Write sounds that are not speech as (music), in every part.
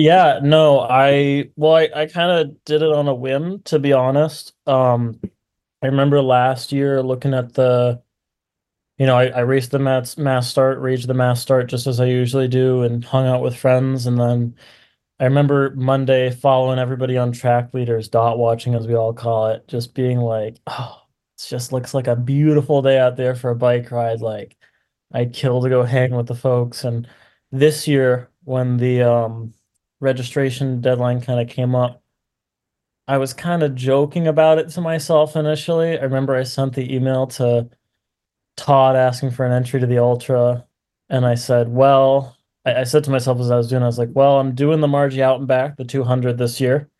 Yeah, no, I well, I, I kind of did it on a whim, to be honest. Um, I remember last year looking at the, you know, I, I raced the mass mass start, raged the mass start just as I usually do, and hung out with friends. And then I remember Monday following everybody on track leaders, dot watching as we all call it, just being like, oh, it just looks like a beautiful day out there for a bike ride. Like I'd kill to go hang with the folks. And this year, when the um registration deadline kind of came up, I was kind of joking about it to myself initially. I remember I sent the email to Todd asking for an entry to the Ultra, and I said, well, I, I said to myself as I was doing, I was like, well, I'm doing the Marji out and back, the 200 this year.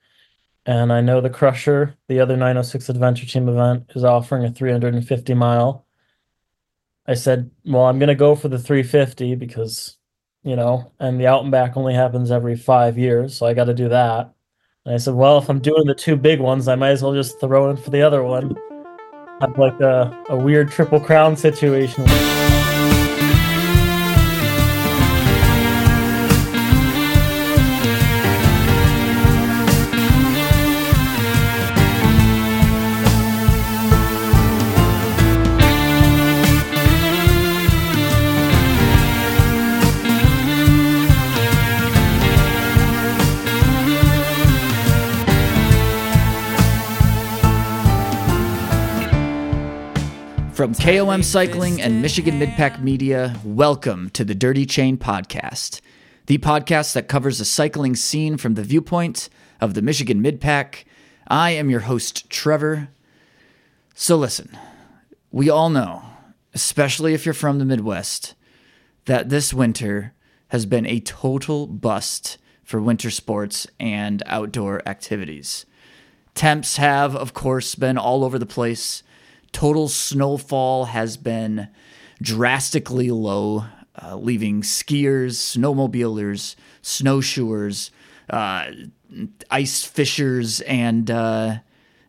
And I know the Crusher, the other 906 Adventure Team event, is offering a 350 mile. I said, well, I'm going to go for the 350 because you know, and the out and back only happens every five years, so I got to do that. And I said, well, if I'm doing the two big ones, I might as well just throw in for the other one. Have like a, a weird triple crown situation. From KOM Cycling and Michigan Midpack Media, welcome to the Dirty Chain Podcast, the podcast that covers the cycling scene from the viewpoint of the Michigan Midpack. I am your host, Trevor. So, listen, we all know, especially if you're from the Midwest, that this winter has been a total bust for winter sports and outdoor activities. Temps have, of course, been all over the place Total snowfall has been drastically low, uh, leaving skiers, snowmobilers, snowshoers, uh, ice fishers, and uh,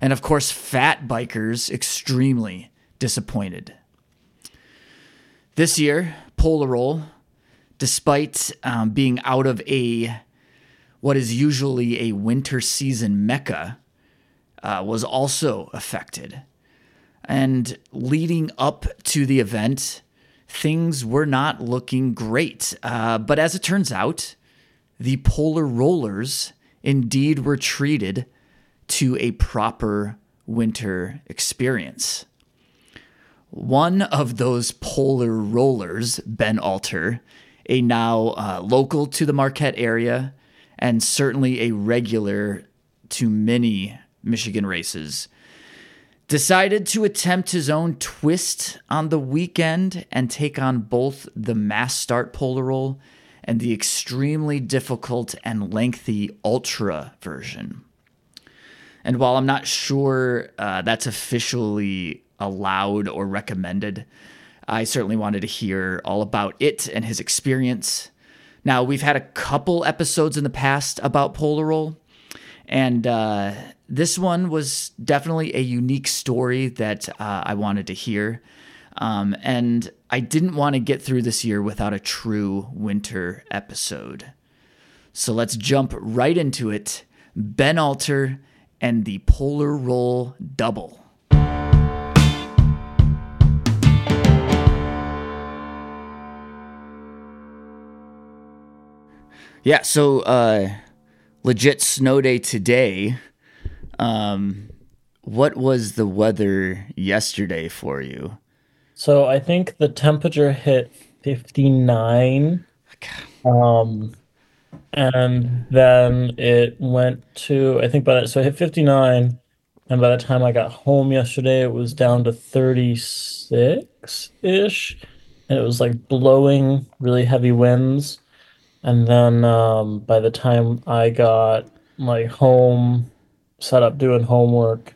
and of course fat bikers extremely disappointed. This year, Polar Roll, despite um, being out of a what is usually a winter season mecca, uh, was also affected. And leading up to the event, things were not looking great. Uh, but as it turns out, the polar rollers indeed were treated to a proper winter experience. One of those polar rollers, Ben Alter, a now uh, local to the Marquette area and certainly a regular to many Michigan races, decided to attempt his own twist on the weekend and take on both the mass start polar roll and the extremely difficult and lengthy ultra version. And while I'm not sure uh, that's officially allowed or recommended, I certainly wanted to hear all about it and his experience. Now, we've had a couple episodes in the past about Polar Roll, and uh, this one was definitely a unique story that uh, I wanted to hear. Um, and I didn't want to get through this year without a true winter episode. So let's jump right into it. Ben Alter and the Polar Roll Double. Yeah, so uh, legit snow day today. Um, what was the weather yesterday for you? So I think the temperature hit 59. Um, and then it went to, I think by that, so I hit 59. And by the time I got home yesterday, it was down to 36 ish. And it was like blowing really heavy winds. And then um, by the time I got like home, set up doing homework,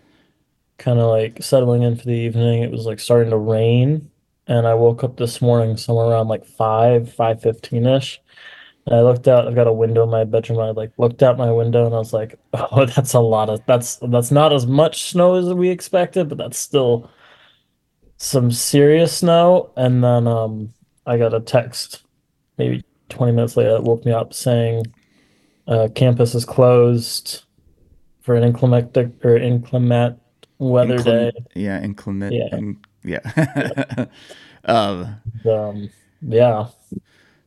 kind of like settling in for the evening, it was like starting to rain. And I woke up this morning somewhere around like five, five fifteen ish. And I looked out, I've got a window in my bedroom. I like looked out my window and I was like, oh, (laughs) that's a lot of that's that's not as much snow as we expected, but that's still some serious snow. And then um I got a text maybe 20 minutes later that woke me up saying Uh, campus is closed for an inclement or inclement weather day. Yeah, inclement. Yeah. In, yeah. (laughs) um, Um, yeah,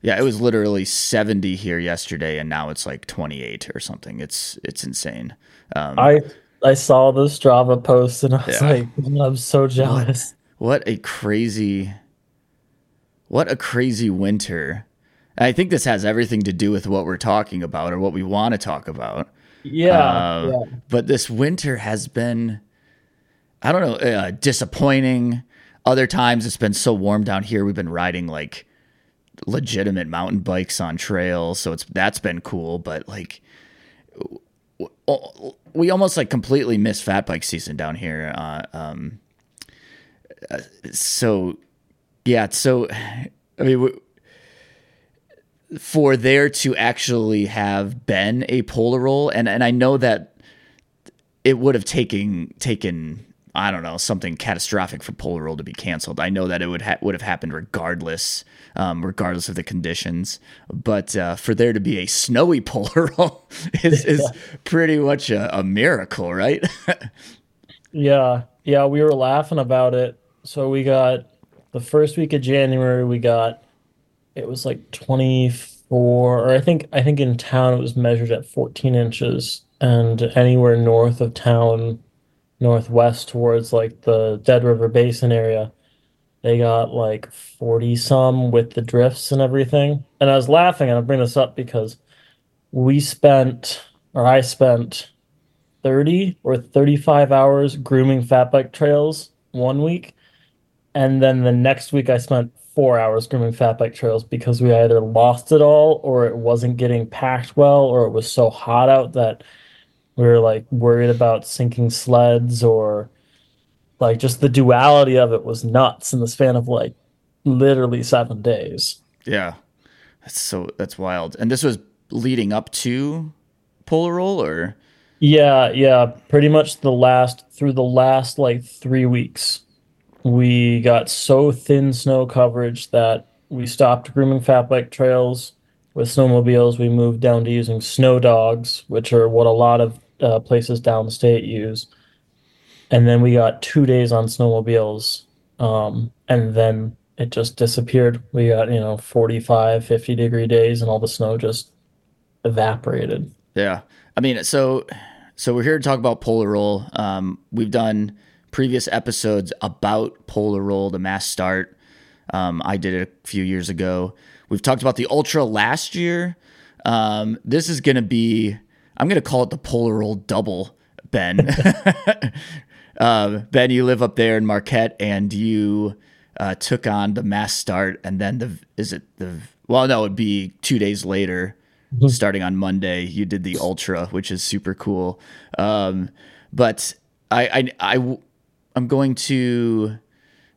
yeah, it was literally 70 here yesterday and now it's like 28 or something. It's it's insane. Um, I I saw the Strava post and I was Yeah. like, I'm so jealous. what a crazy what a crazy winter. I think this has everything to do with what we're talking about or what we want to talk about. Yeah, Uh, yeah. But this winter has been, I don't know, uh, disappointing. Other times it's been so warm down here. We've been riding like legitimate mountain bikes on trails, so it's that's been cool. But like, we almost like completely missed fat bike season down here. Uh, um, uh, so yeah, so (sighs) I mean. W- for there to actually have been a polar roll and and I know that it would have taken taken I don't know something catastrophic for polar roll to be canceled. I know that it would ha- would have happened regardless, um, regardless of the conditions. But uh, for there to be a snowy (laughs) polar roll is, is pretty much a, a miracle, right? (laughs) Yeah, yeah, we were laughing about it. So we got the first week of January, we got it was like 24, or I think I think in town it was measured at 14 inches, and anywhere north of town, northwest towards like the Dead River Basin area, they got like 40 some with the drifts and everything. And I was laughing, and I bring this up because we spent, or I spent 30 or 35 hours grooming fat bike trails one week. And then the next week, I spent four hours grooming fat bike trails because we either lost it all or it wasn't getting packed well or it was so hot out that we were like worried about sinking sleds or like just the duality of it was nuts in the span of like literally seven days. yeah, that's so that's wild. And this was leading up to polar roll, or Yeah, yeah, pretty much the last through the last like three weeks, we got so thin snow coverage that we stopped grooming fat bike trails with snowmobiles. We moved down to using snow dogs, which are what a lot of uh, places downstate use. And then we got two days on snowmobiles, um, and then it just disappeared. We got, you know, 45, 50 degree days, and all the snow just evaporated. Yeah. I mean, so so we're here to talk about Polar Roll. Um, we've done previous episodes about Polar Roll, the mass start. Um, I did it a few years ago. We've talked about the Ultra last year. Um, this is going to be, I'm going to call it the Polar Roll double, Ben. uh, (laughs) ben, you live up there in Marquette and you uh, took on the mass start. And then the, is it the, well, no, it'd be two days later starting on Monday, you did the ultra, which is super cool. Um, but I, I, I, am going to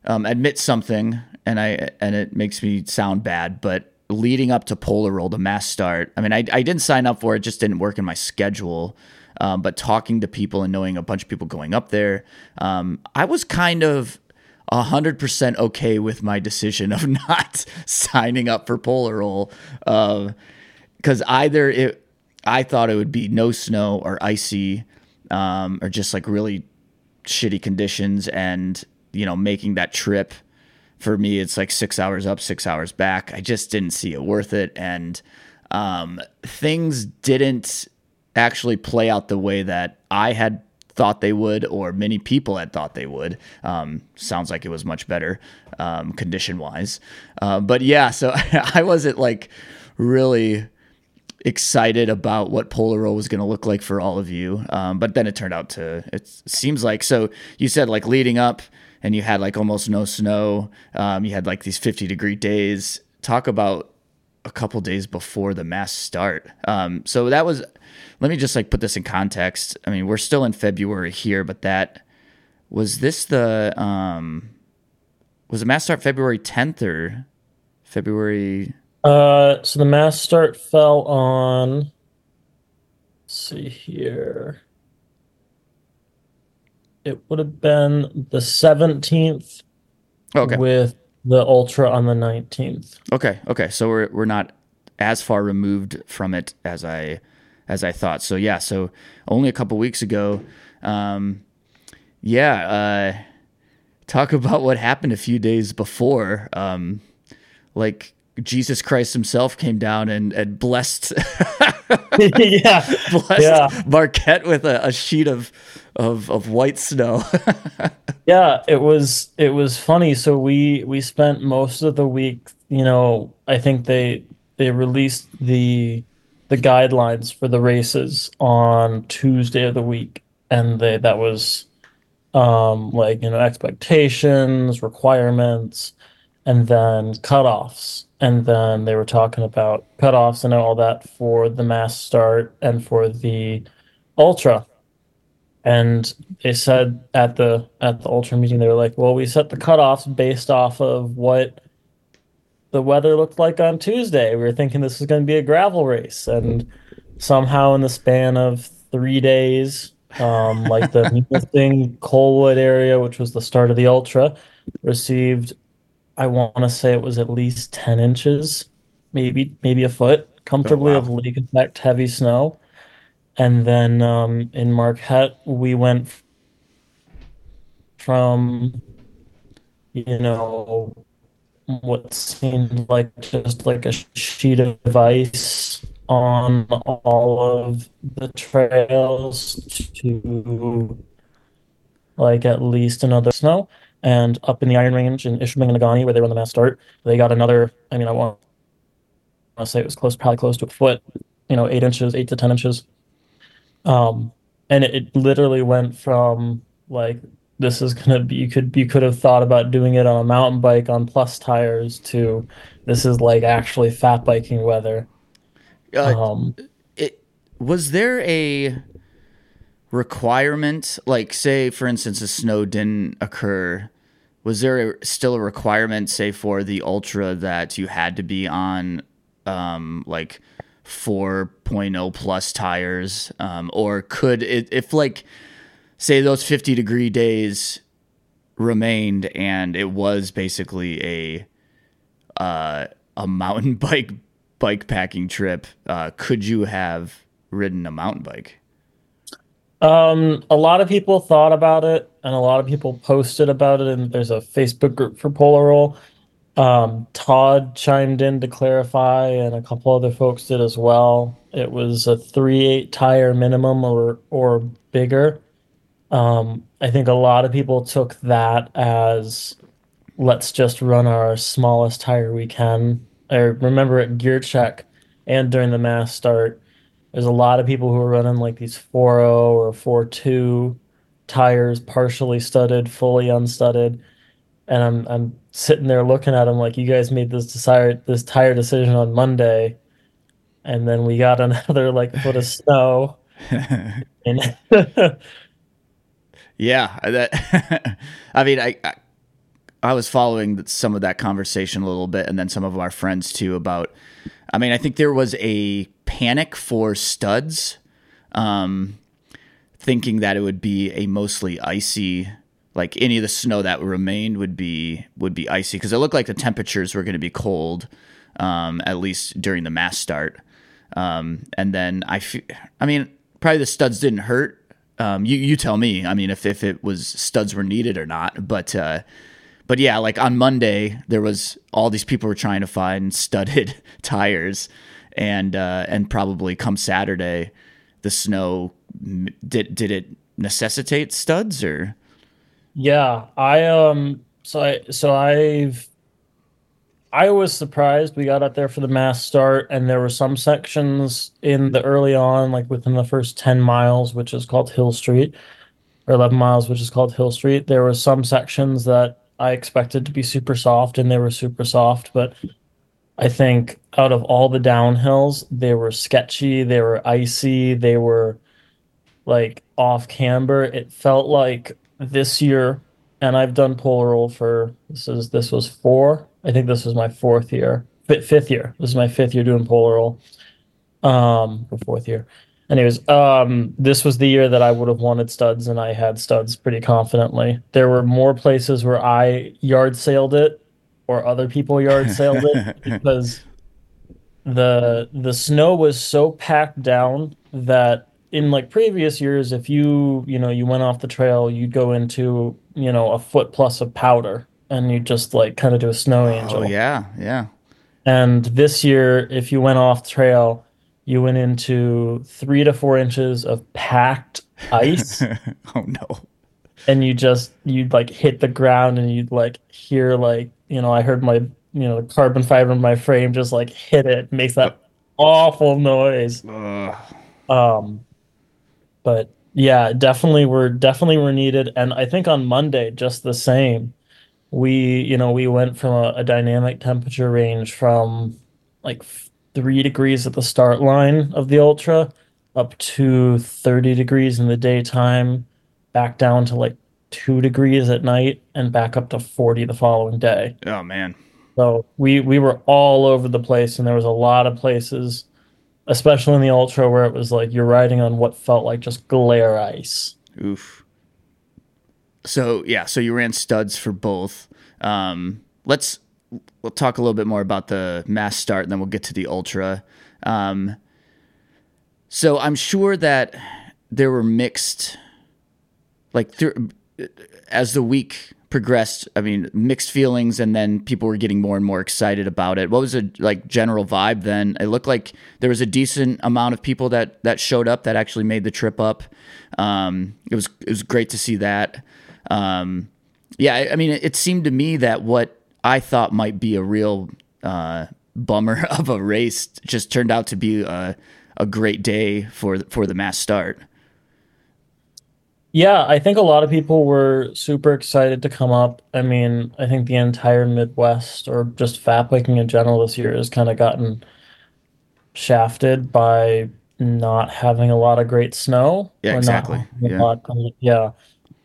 um, admit something, and I and it makes me sound bad, but leading up to Polar Roll, the mass start, I mean, I, I didn't sign up for it; just didn't work in my schedule. Um, but talking to people and knowing a bunch of people going up there, um, I was kind of hundred percent okay with my decision of (laughs) not signing up for Polar Roll. Um, because either it I thought it would be no snow or icy um, or just like really shitty conditions and you know making that trip for me it's like six hours up six hours back. I just didn't see it worth it. And um, things didn't actually play out the way that I had thought they would or many people had thought they would. Um, sounds like it was much better um, condition wise uh, but yeah so (laughs) I wasn't like really excited about what Polar Roll was going to look like for all of you. Um, but then it turned out to, it seems like, so you said like leading up and you had like almost no snow. Um, you had like these 50 degree days. Talk about a couple days before the mass start. Um, so that was, let me just like put this in context. I mean, we're still in February here, but that was this the, um, was the mass start February 10th or February Uh, so the mass start fell on, let's see here. It would have been the 17th Okay. with the Ultra on the 19th. Okay, okay. So we're we're not as far removed from it as I as I thought. So yeah, so only a couple weeks ago, um, yeah. Uh, talk (laughs) about what happened a few days before. Um, like Jesus Christ Himself came down and, and blessed, (laughs) yeah, blessed Yeah. Marquette with a, a sheet of of of white snow. (laughs) Yeah, it was it was funny. So we we spent most of the week, you know, I think they they released the the guidelines for the races on Tuesday of the week, and they that was um like, you know, expectations, requirements, and then cutoffs. And then they were talking about cutoffs and all that for the mass start and for the ultra. And they said at the at the ultra meeting, they were like, "Well, we set the cutoffs based off of what the weather looked like on Tuesday. We were thinking this was going to be a gravel race, and somehow in the span of three days, um, like the (laughs) Munising Colwood area, which was the start of the ultra, received, I want to say it was at least ten inches, maybe maybe a foot, comfortably wow. of lake effect heavy snow." And then um, in Marquette, we went from, you know, what seemed like just like a sheet of ice on all of the trails to like at least another snow. And up in the Iron Range in Ishpeming and Negaunee, where they run the mass start, they got another. I mean, I want to say it was close, probably close to a foot, you know, eight inches, eight to ten inches. Um, and it, it literally went from like this is gonna be you could you could have thought about doing it on a mountain bike on plus tires to this is like actually fat biking weather. Uh, Um, it was there a requirement? Like say for instance a snow didn't occur was there a, still a requirement say for the ultra that you had to be on um like 4.0 plus tires? Um or could it if like say those 50 degree days remained and it was basically a uh a mountain (laughs) bike bike packing trip uh could you have ridden a mountain bike um, a lot of people thought about it, and a lot of people posted about it, and there's a Facebook group for Polar Roll. Um, Todd chimed in to clarify, and a couple other folks did as well. It was a three eight tire minimum or or bigger. Um, I think a lot of people took that as let's just run our smallest tire we can. I remember at gear check and during the mass start, there's a lot of people who are running like these 4.0 or 4.2 tires, partially studded, fully unstudded. And I'm I'm sitting there looking at them like you guys made this desire this tire decision on Monday, and then we got (laughs) another like foot of snow. (laughs) (laughs) Yeah that i mean I, I i was following some of that conversation a little bit and then some of our friends too about i mean i think there was a panic for studs um thinking that it would be a mostly icy like any of the snow that remained would be would be icy because it looked like the temperatures were going to be cold um, at least during the mass start. Um, and then I, fe- I mean probably the studs didn't hurt. Um, you you tell me i mean if, if it was studs were needed or not but uh, but yeah like on monday there was all these people were trying to find studded (laughs) tires and uh, and probably come saturday the snow did did it necessitate studs or yeah, I um so I so I've I was surprised we got out there for the mass start, and there were some sections in the early on, like within the first 10 miles, which is called Hill Street, or 11 miles, which is called Hill Street. There were some sections that I expected to be super soft, and they were super soft, but I think out of all the downhills, they were sketchy, they were icy, they were like off camber. It felt like this year, and I've done polar roll for this is this was four. I think this was my fourth year, fifth, year. This is my fifth year doing polar roll. Um, fourth year. Anyways, um, this was the year that I would have wanted studs, and I had studs pretty confidently. There were more places where I yard sailed it, or other people yard sailed it (laughs) because the the snow was so packed down that in like previous years, if you, you know, you went off the trail, you'd go into, you know, a foot plus of powder and you just like kind of do a snow Oh angel. yeah, yeah. And this year, if you went off trail, you went into three to four inches of packed ice (laughs) oh no. and you just you'd like hit the ground and you'd like hear like you know I heard my you know the carbon fiber in my frame just like hit it makes that awful noise Ugh. um but yeah definitely we're definitely were needed and I think on Monday just the same we you know we went from a, a dynamic temperature range from like three degrees at the start line of the ultra up to 30 degrees in the daytime back down to like two degrees at night and back up to 40 the following day Oh man. so we we were all over the place and there was a lot of places especially in the ultra where it was like you're riding on what felt like just glare ice Oof. So yeah, so you ran studs for both. Um, let's we'll talk a little bit more about the mass start, and then we'll get to the ultra. Um, so I'm sure that there were mixed, like through, as the week progressed. I mean, mixed feelings, and then people were getting more and more excited about it. What was the like general vibe then? It looked like there was a decent amount of people that that showed up that actually made the trip up. Um, it was it was great to see that. Um, yeah, I, I mean, it, it seemed to me that what I thought might be a real uh, bummer (laughs) of a race just turned out to be a, a great day for for the mass start. Yeah, I think a lot of people were super excited to come up. I mean, I think the entire Midwest or just fat biking in general this year has kind of gotten shafted by not having a lot of great snow Yeah, or not exactly. Yeah, lot. Yeah.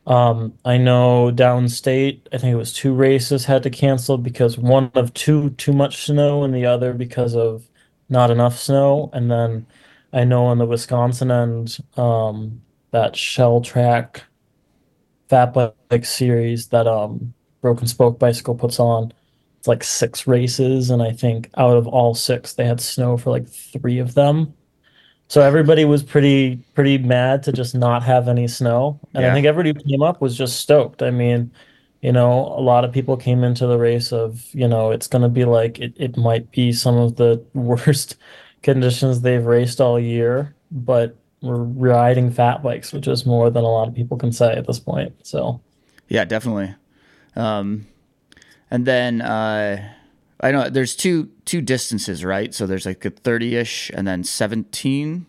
Um, I know downstate, I think it was two races had to cancel because one of two too much snow and the other because of not enough snow. And then I know on the Wisconsin end, um, that shell track fat bike series that um Broken Spoke Bicycle puts on. It's like six races, and I think out of all six, they had snow for like three of them. So everybody was pretty pretty mad to just not have any snow. And I think everybody who came up was just stoked. I mean, you know, a lot of people came into the race of, you know, it's gonna be like it, it might be some of the (laughs) worst conditions they've raced all year, but we're riding fat bikes, which is more than a lot of people can say at this point. So yeah, definitely. Um, and then uh, I know there's two two distances, right? So there's like a thirty ish, and then seventeen.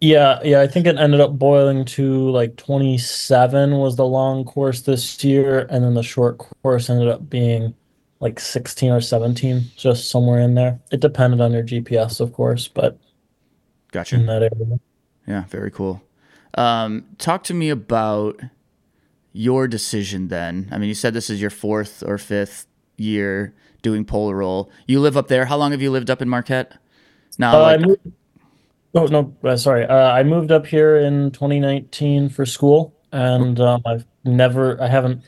yeah, yeah, I think it ended up boiling to like 27 was the long course this year, and then the short course ended up being like 16 or 17, just somewhere in there. It depended on your GPS, of course, but Gotcha. in that area. Yeah, very cool. Um, talk to me about your decision then. I mean, you said this is your fourth or fifth year doing polar roll. You live up there. How long have you lived up in Marquette? Now, Uh, I like, moved, oh no, uh, sorry. Uh, I moved up here in 2019 for school, and um, I've never, I haven't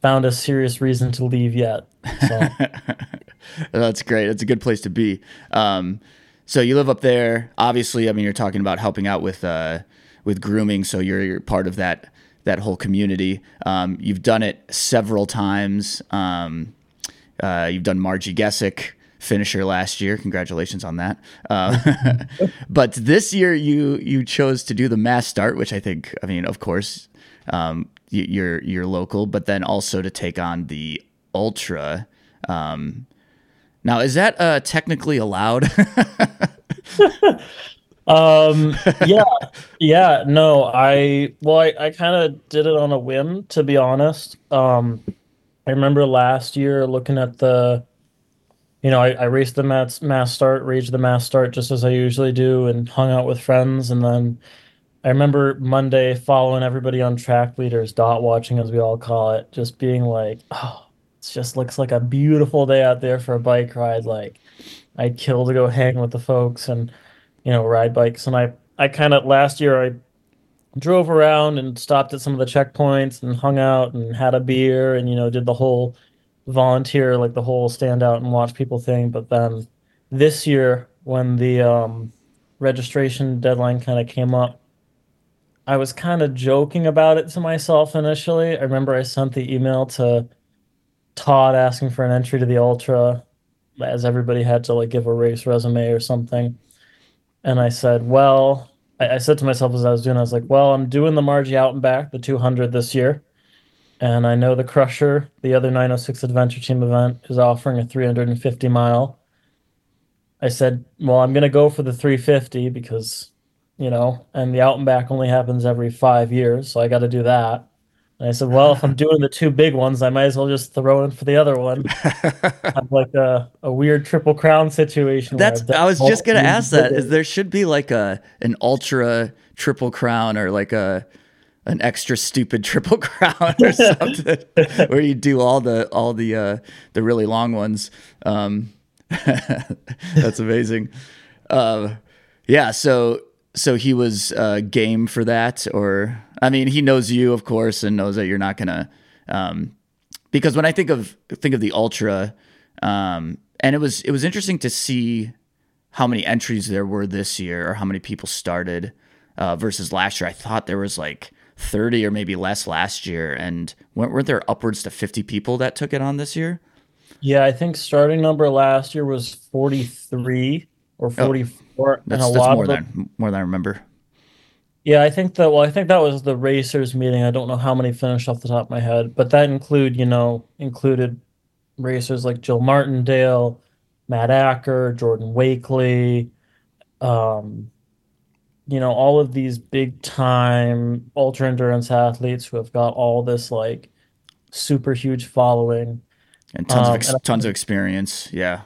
found a serious reason to leave yet. So. (laughs) that's great. It's a good place to be. Um, so you live up there. Obviously, I mean, you're talking about helping out with uh, with grooming, so you're, you're part of that that whole community. Um, you've done it several times. Um, uh, you've done Marji Gesick finisher last year. Congratulations on that. Uh, (laughs) but this year you you chose to do the mass start, which I think, I mean, of course, um, you're you're local, but then also to take on the ultra. Um, now, is that uh, technically allowed? (laughs) Um, yeah, yeah, no, I, well, I, I kind of did it on a whim, to be honest. Um, I remember last year looking at the, you know, I, I raced the mass, mass start, raged the mass start just as I usually do, and hung out with friends. And then I remember Monday following everybody on track leaders, dot watching, as we all call it, just being like, oh, it just looks like a beautiful day out there for a bike ride. Like, I'd kill to go hang with the folks and, you know, ride bikes. And I, I kind of last year I drove around and stopped at some of the checkpoints and hung out and had a beer and, you know, did the whole volunteer, like the whole stand out and watch people thing. But then this year when the um, registration deadline kind of came up, I was kind of joking about it to myself initially. I remember I sent the email to Todd asking for an entry to the Ultra, as everybody had to like give a race resume or something. And I said, well, I, I said to myself as I was doing, I was like, well, I'm doing the Marji out and back, the 200 this year. And I know the Crusher, the other 906 Adventure Team event, is offering a 350 mile. I said, well, I'm going to go for the 350 because, you know, and the out and back only happens every five years. So I got to do that. And I said, well, if I'm doing the two big ones, I might as well just throw in for the other one. (laughs) I'm like a, a weird triple crown situation. That's I was just gonna ask that. Is there should be like a an ultra triple crown or like a an extra stupid (laughs) triple crown or (laughs) something where you do all the all the uh the really long ones. Um that's amazing. Uh, yeah, so so he was uh, game for that, or I mean, he knows you, of course, and knows that you're not gonna. Um, because when I think of think of the ultra, um, and it was it was interesting to see how many entries there were this year, or how many people started uh, versus last year. I thought there was like 30 or maybe less last year, and weren't there upwards to 50 people that took it on this year? Yeah, I think starting number last year was 43 or 44. Oh, that's, and a that's lot more than more than I remember. Yeah, I think that well, I think that was the racers meeting. I don't know how many finished off the top of my head, but that include, you know, included racers like Jill Martindale, Matt Acker, Jordan Wakely, um, you know, all of these big time ultra endurance athletes who have got all this like super huge following and tons um, of ex- tons of experience. Yeah.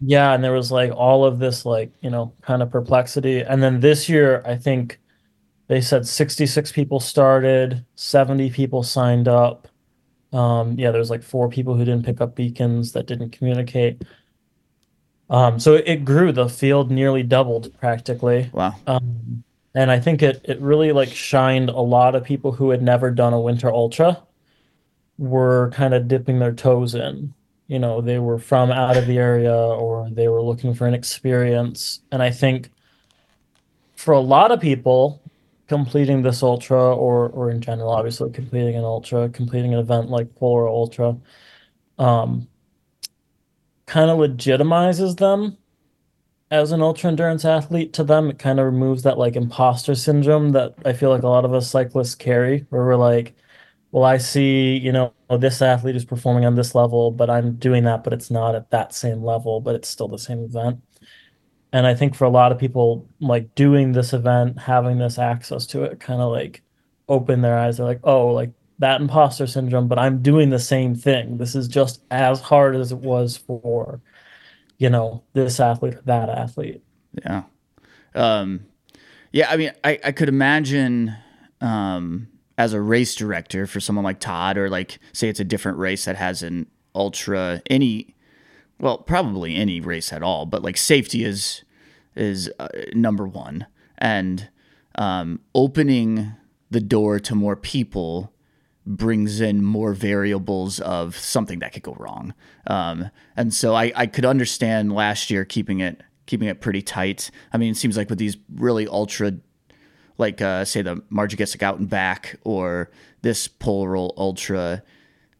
Yeah, and there was like all of this like, you know, kind of perplexity. And then this year, I think they said 66 people started, 70 people signed up. Um, yeah, there's like four people who didn't pick up beacons that didn't communicate. Um, so it grew. The field nearly doubled practically. Wow. Um, and I think it it really like shined a lot of people who had never done a winter ultra were kind of dipping their toes in. You know, they were from out of the area or they were looking for an experience. And I think for a lot of people, completing this ultra or or in general, obviously completing an ultra, completing an event like Polar Ultra, um, kind of legitimizes them as an ultra endurance athlete to them. It kind of removes that like imposter syndrome that I feel like a lot of us cyclists carry, where we're like, well, I see, you know, this athlete is performing on this level, but I'm doing that, but it's not at that same level, but it's still the same event. And I think for a lot of people, like doing this event, having this access to it, kind of like open their eyes. They're like, oh, like that imposter syndrome, but I'm doing the same thing. This is just as hard as it was for, you know, this athlete or that athlete. Yeah. Um, yeah. I mean, I, I could imagine, um, as a race director for someone like Todd, or like say it's a different race that has an ultra any, well, probably any race at all, but like safety is is uh, number one, and um, opening the door to more people brings in more variables of something that could go wrong. Um, and so I, I could understand last year keeping it keeping it pretty tight. I mean, it seems like with these really ultra like uh, say the Marji out and back or this Polar Ultra,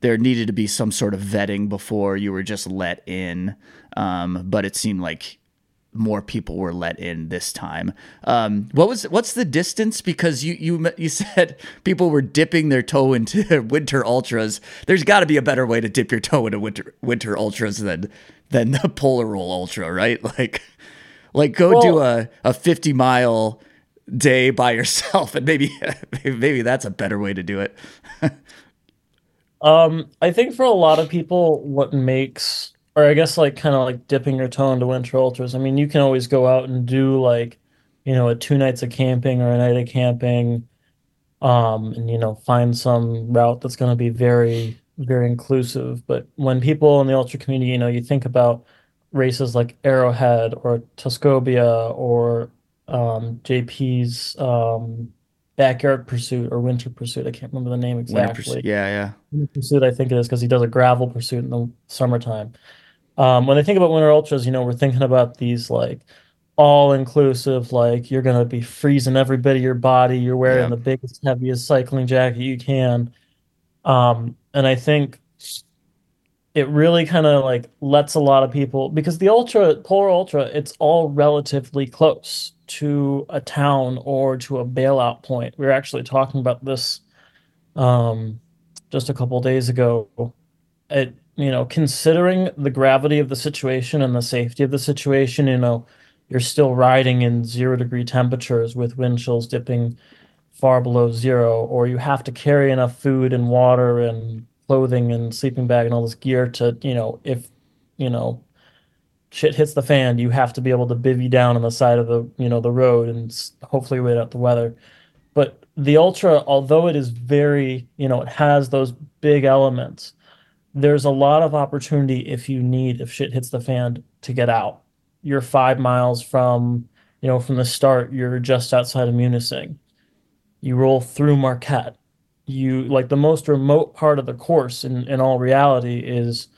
there needed to be some sort of vetting before you were just let in. Um, but it seemed like more people were let in this time. Um, what was what's the distance? Because you you (laughs) you said people were dipping their toe into (laughs) winter ultras. There's got to be a better way to dip your toe into winter winter ultras than than the (laughs) Polar roll Ultra, right? Like like go well, do a a 50 mile day by yourself and maybe maybe that's a better way to do it um i think for a lot of people what makes or i guess like kind of like dipping your toe into winter ultras i mean you can always go out and do like you know a two nights of camping or a night of camping um and you know find some route that's going to be very very inclusive. But when people in the ultra community you know you think about races like arrowhead or tuscobia or um, JP's um, backyard pursuit or winter pursuit. I can't remember the name exactly. yeah, yeah. Winter pursuit, I think it is because he does a gravel pursuit in the summertime. Um, when I think about winter ultras, you know, we're thinking about these like all inclusive, like you're gonna be freezing every bit of your body, you're wearing Yeah. the biggest, heaviest cycling jacket you can. Um, and I think it really kind of like lets a lot of people because the ultra polar ultra it's all relatively close to a town or to a bailout point. We were actually talking about this um just a couple days ago. It you know considering the gravity of the situation and the safety of the situation you know you're still riding in zero degree temperatures with wind chills dipping far below zero, or you have to carry enough food and water and clothing and sleeping bag and all this gear to, you know, if, you know, shit hits the fan, you have to be able to bivvy down on the side of the, you know, the road and hopefully wait out the weather. But the Ultra, although it is very, you know, it has those big elements, there's a lot of opportunity if you need, if shit hits the fan, to get out. You're five miles from, you know, from the start, you're just outside of Munising you roll through Marquette. You like the most remote part of the course in, in all reality is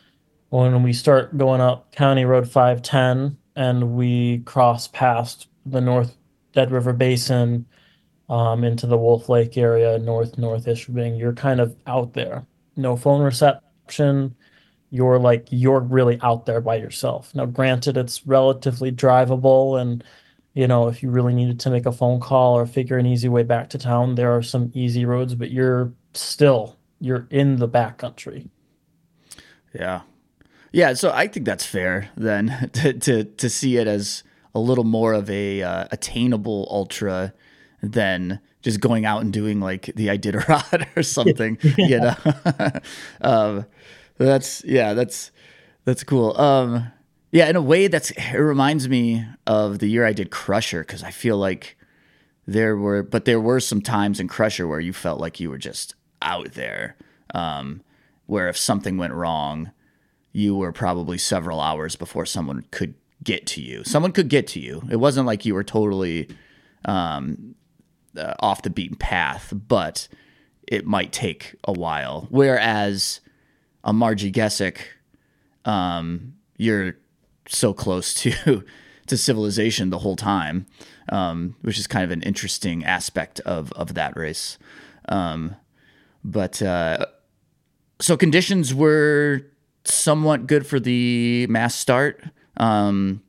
when we start going up County Road 510 and we cross past the North Dead River Basin um, into the Wolf Lake area, north north Ishpeming. You're kind of out there. No phone reception. You're like you're really out there by yourself. Now, granted, it's relatively drivable and you know, if you really needed to make a phone call or figure an easy way back to town, there are some easy roads, but you're still you're in the back country. Yeah. Yeah, so I think that's fair then (laughs) to to to see it as a little more of a uh, attainable ultra than just going out and doing like the Iditarod (laughs) or something, (laughs) you know. um, that's yeah, that's that's cool. Um, yeah, in a way, that's it reminds me of the year I did Crusher because I feel like there were, but there were some times in Crusher where you felt like you were just out there, um, where if something went wrong, you were probably several hours before someone could get to you. Someone could get to you. It wasn't like you were totally um, uh, off the beaten path, but it might take a while. Whereas a Marji Gesick, um, you're so close to (laughs) to civilization the whole time, um, which is kind of an interesting aspect of of that race. Um, but uh, so conditions were somewhat good for the mass start. Um,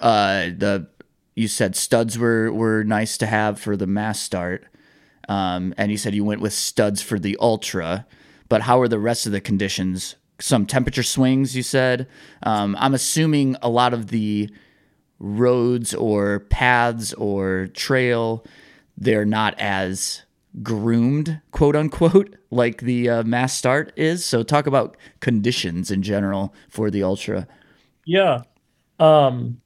uh, the you said studs were were nice to have for the mass start, um, and you said you went with studs for the ultra. But how are the rest of the conditions? Some temperature swings, you said. Um, I'm assuming a lot of the roads or paths or trail, they're not as groomed, quote unquote, (laughs) like the uh, mass start is. So talk about conditions in general for the ultra. Yeah. Um,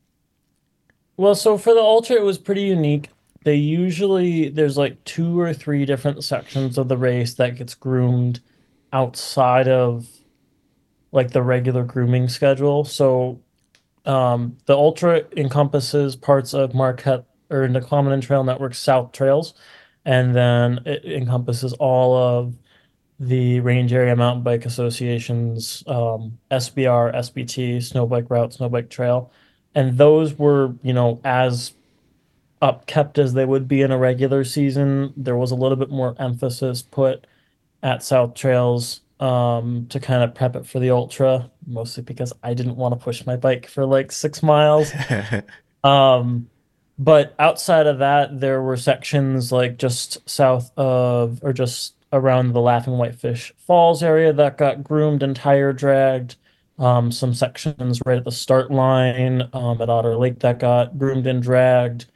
well, so for the Ultra, it was pretty unique. They usually, there's like two or three different sections of the race that gets groomed outside of like the regular grooming schedule. So um, the Ultra encompasses parts of Marquette or the and Trail Network South Trails, and then it encompasses all of the Range Area Mountain Bike Association's um, SBR, SBT, Snow Bike Route, Snow Bike Trail, and those were, you know, as upkept as they would be in a regular season. There was a little bit more emphasis put at South Trails um, to kind of prep it for the ultra, mostly because I didn't want to push my bike for like six miles. (laughs) Um, but outside of that, there were sections like just south of or just around the Laughing Whitefish Falls area that got groomed and tire dragged. Um, some sections right at the start line um, at Otter Lake that got groomed and dragged.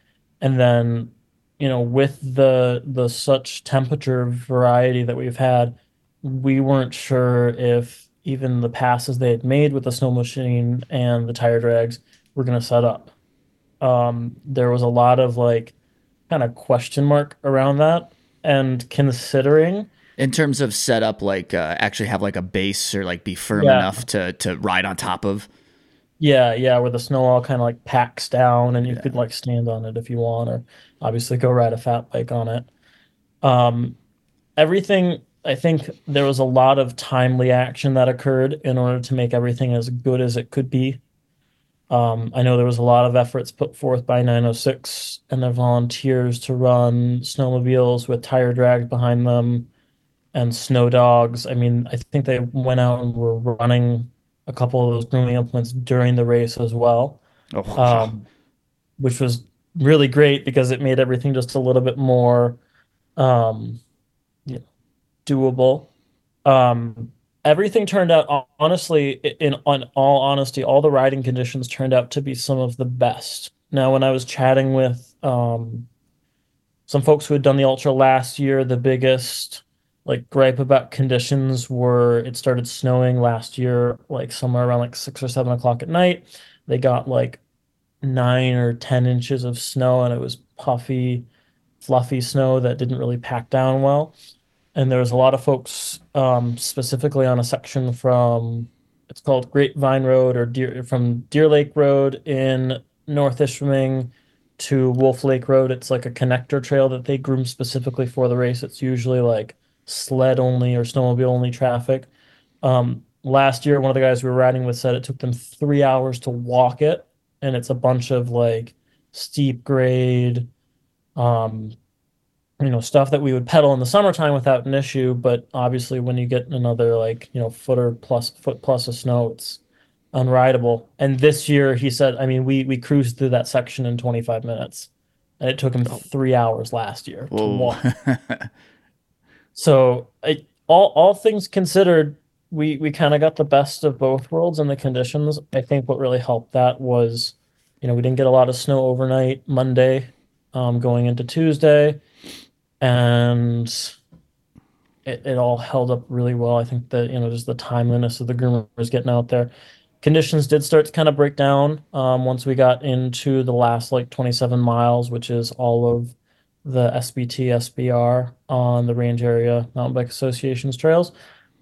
And then, you know, with the the such temperature variety that we've had, we weren't sure if even the passes they had made with the snow machine and the tire drags were going to set up um, there was a lot of like kind of question mark around that. And considering, in terms of setup, like uh, actually have like a base or like be firm Yeah. enough to to ride on top of. yeah, yeah, where the snow all kind of like packs down and you could like stand on it if you want, or obviously go ride a fat bike on it. Um, everything I think there was a lot of timely action that occurred in order to make everything as good as it could be. Um, I know there was a lot of efforts put forth by 906 and their volunteers to run snowmobiles with tire drags behind them and snow dogs. I mean, I think they went out and were running a couple of those grooming implements during the race as well, Oh, um, which was really great because it made everything just a little bit more um, doable. Um, everything turned out honestly, in on all honesty, all the riding conditions turned out to be some of the best. Now, when I was chatting with um, some folks who had done the ultra last year, the biggest like gripe about conditions were it started snowing last year, like somewhere around like six or seven o'clock at night. They got like nine or ten inches of snow, and it was puffy, fluffy snow that didn't really pack down well. And there was a lot of folks, um, specifically on a section from it's called Grapevine Road or Deer from Deer Lake Road in North Ishpeming to Wolf Lake Road. It's like a connector trail that they groom specifically for the race. It's usually like sled only or snowmobile only traffic. Um, last year, one of the guys we were riding with said it took them three hours to walk it, and it's a bunch of like steep grade, um, you know, stuff that we would pedal in the summertime without an issue. But obviously, when you get another like you know foot or plus foot plus of snow, it's unrideable. And this year, he said, I mean, we we cruised through that section in 25 minutes, and it took him three hours last year to walk. (laughs) So, I, all all things considered, we we kind of got the best of both worlds in the conditions. I think what really helped that was, you know, we didn't get a lot of snow overnight Monday, um, going into Tuesday, and it, it all held up really well. I think that, you know, just the timeliness of the groomers getting out there. Conditions did start to kind of break down um, once we got into the last like 27 miles, which is all of the SBT SBR on the Range Area Mountain Bike Association's trails.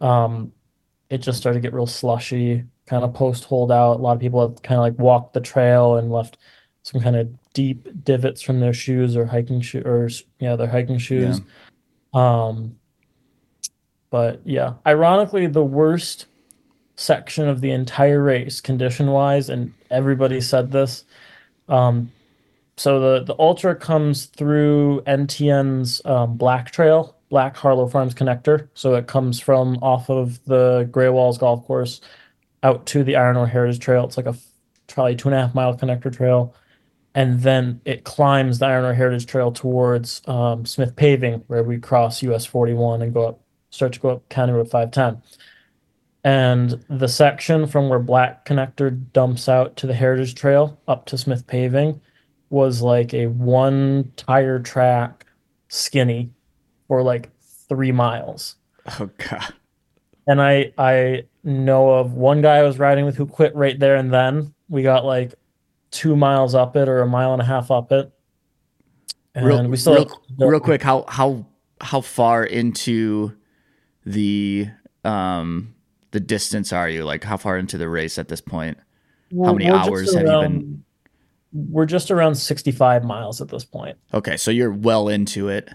Um, it just started to get real slushy, kind of post holdout. A lot of people have kind of like walked the trail and left some kind of deep divots from their shoes or hiking shoes or yeah, their hiking shoes. Um, but yeah, ironically, the worst section of the entire race, condition wise, and everybody said this. Um, so the the ultra comes through NTN's um, Black Trail, Black Harlow Farms connector. So it comes from off of the Greywalls Golf Course out to the Iron Ore Heritage Trail. It's like a probably two and a half mile connector trail, and then it climbs the Iron Ore Heritage Trail towards um, Smith Paving, where we cross US 41 and go up, start to go up County Road 510. And the section from where Black Connector dumps out to the Heritage Trail up to Smith Paving was like a one tire track skinny for like three miles. Oh god. And I I know of one guy I was riding with who quit right there and then. We got like two miles up it or a mile and a half up it. And Real, we still real, real quick, how how how far into the um the distance are you? Like how far into the race at this point? We're- many hours have you been- We're just around 65 miles at this point. Okay, so you're well into it.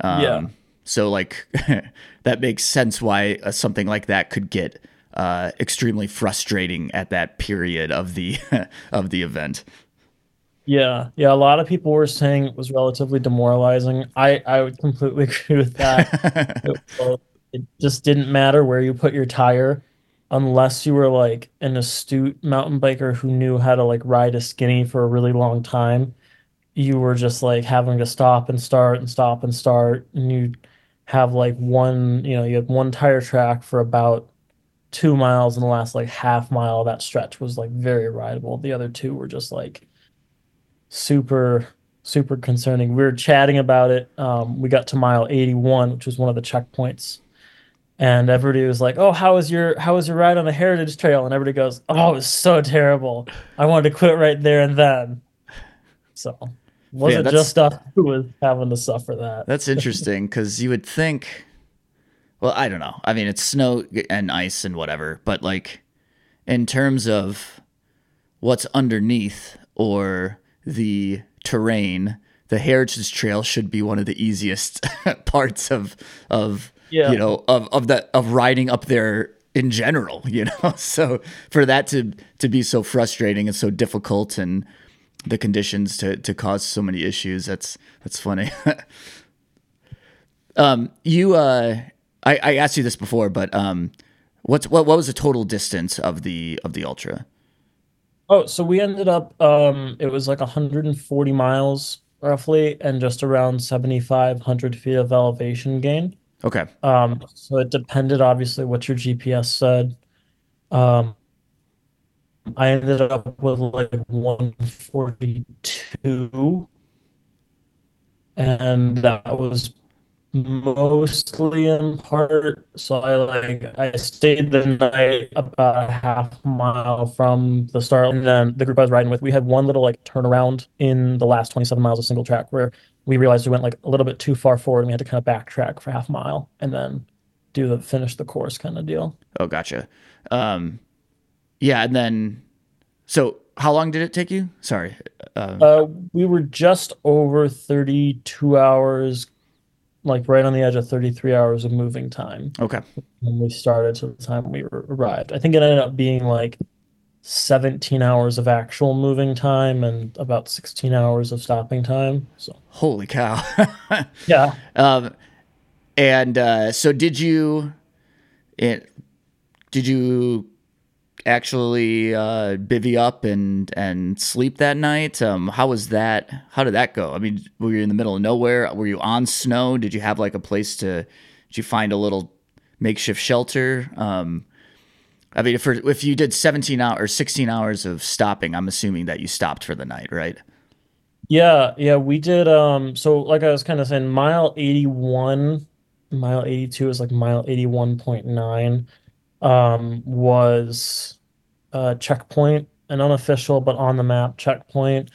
Um, Yeah. So like (laughs) that makes sense why uh, something like that could get uh, extremely frustrating at that period of the (laughs) of the event. Yeah, yeah. A lot of people were saying it was relatively demoralizing. I I would completely (laughs) agree with that. it, (laughs) it just didn't matter where you put your tire, unless you were like an astute mountain biker who knew how to like ride a skinny for a really long time. You were just like having to stop and start and stop and start, and you have like one, you know, you had one tire track for about two miles, and the last like half mile of that stretch was like very rideable. The other two were just like super super concerning. We were chatting about it. Um, we got to mile 81, which was one of the checkpoints. And everybody was like, "Oh, how was your how was your ride on the Heritage Trail?" And everybody goes, "Oh, it was so terrible. I wanted to quit right there and then." So, wasn't that's- just us who was having to suffer that. That's interesting because you would think. Well, I don't know. I mean, it's snow and ice and whatever, but like, in terms of what's underneath or the terrain, the Heritage Trail should be one of the easiest (laughs) parts of of Yeah. you know, of of that of riding up there in general, you know. (laughs) So for that to to be so frustrating and so difficult and the conditions to to cause so many issues, that's that's funny. (laughs) um you uh I, I asked you this before, but um what's what what was the total distance of the of the ultra? Oh, so we ended up um it was like 140 miles roughly and just around 7,500 feet of elevation gain. Okay. Um, so it depended obviously what your GPS said. Um, I ended up with like 142, and that was mostly in part. So I like I stayed the night about a half mile from the start, and then the group I was riding with, we had one little like turnaround in the last 27 miles of single track where we realized we went like a little bit too far forward, and we had to kind of backtrack for half a mile and then do the finish the course kind of deal. Oh, gotcha. Um, yeah, and then so how long did it take you? Sorry. Uh, Uh, we were just over 32 hours, like right on the edge of 33 hours of moving time okay. when we started to the time we arrived. I think it ended up being like 17 hours of actual moving time and about 16 hours of stopping time. So, Holy cow. (laughs) yeah. um, and uh, so did you? It, did you actually uh, bivvy up and and sleep that night? Um, how was that? How did that go? I mean, were you in the middle of nowhere? Were you on snow? Did you have like a place to? Did you find a little makeshift shelter? Um, I mean, if if you did seventeen hours or sixteen hours of stopping, I'm assuming that you stopped for the night, right? Yeah, yeah, we did um so like I was kind of saying mile 81, mile 82 is like mile 81.9 um was a checkpoint, an unofficial but on the map checkpoint.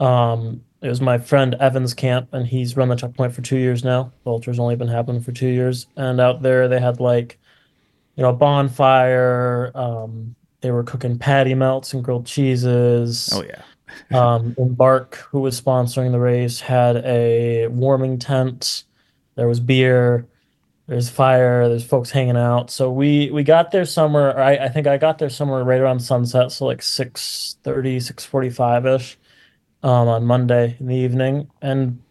Um it was my friend Evans Camp and he's run the checkpoint for two years now. The ultra's only been happening for two years. And out there they had like, you know, a bonfire, um they were cooking patty melts and grilled cheeses Oh yeah. (laughs) um, Embark, who was sponsoring the race, had a warming tent. There was beer. There's fire. There's folks hanging out. So we we got there somewhere. I, I think I got there somewhere right around sunset. So like 6:30, 6:45 ish um, on Monday in the evening. And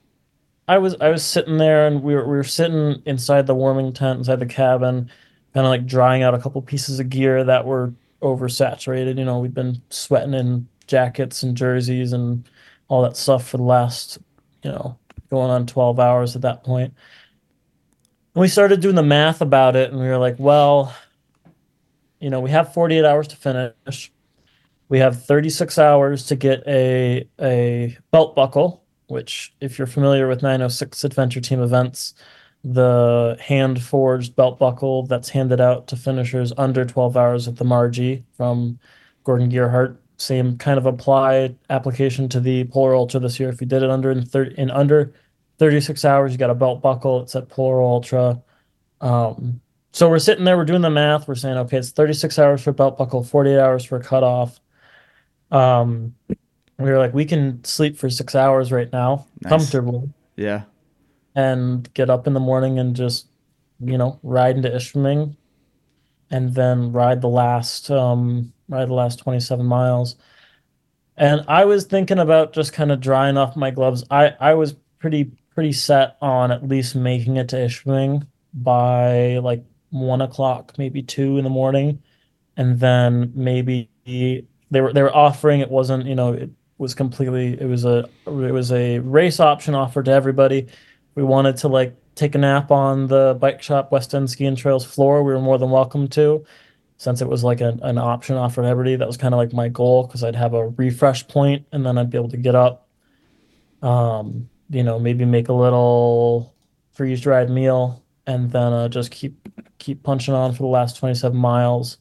I was I was sitting there, and we were we were sitting inside the warming tent, inside the cabin, kind of like drying out a couple pieces of gear that were oversaturated. You know, we'd been sweating in jackets and jerseys and all that stuff for the last, you know, going on 12 hours at that point. And we started doing the math about it, and we were like, well, you know, we have 48 hours to finish. We have 36 hours to get a a belt buckle, which, if you're familiar with 906 Adventure Team events, the hand forged belt buckle that's handed out to finishers under 12 hours at the Marji from Gordon Gearhart. Same kind of applied application to the Polar Ultra this year. If you did it under in, 30, in under 36 hours, you got a belt buckle. It's at Polar Ultra. Um, so we're sitting there, we're doing the math. We're saying, okay, it's 36 hours for belt buckle, 48 hours for cutoff. Um, we were like, we can sleep for six hours right now, Nice. comfortably Yeah. and get up in the morning and just you know ride into Ishpeming and then ride the last um ride the last 27 miles and I was thinking about just kind of drying off my gloves I I was pretty pretty set on at least making it to Ishpeming by like one o'clock maybe two in the morning. And then maybe they were they were offering it wasn't you know it was completely it was a it was a race option offered to everybody. We wanted to like take a nap on the bike shop West End Ski and Trails floor, we were more than welcome to. Since it was like an, an option offered to everybody, that was kind of like my goal because I'd have a refresh point and then I'd be able to get up, um, you know, maybe make a little freeze dried meal and then uh, just keep keep punching on for the last 27 miles.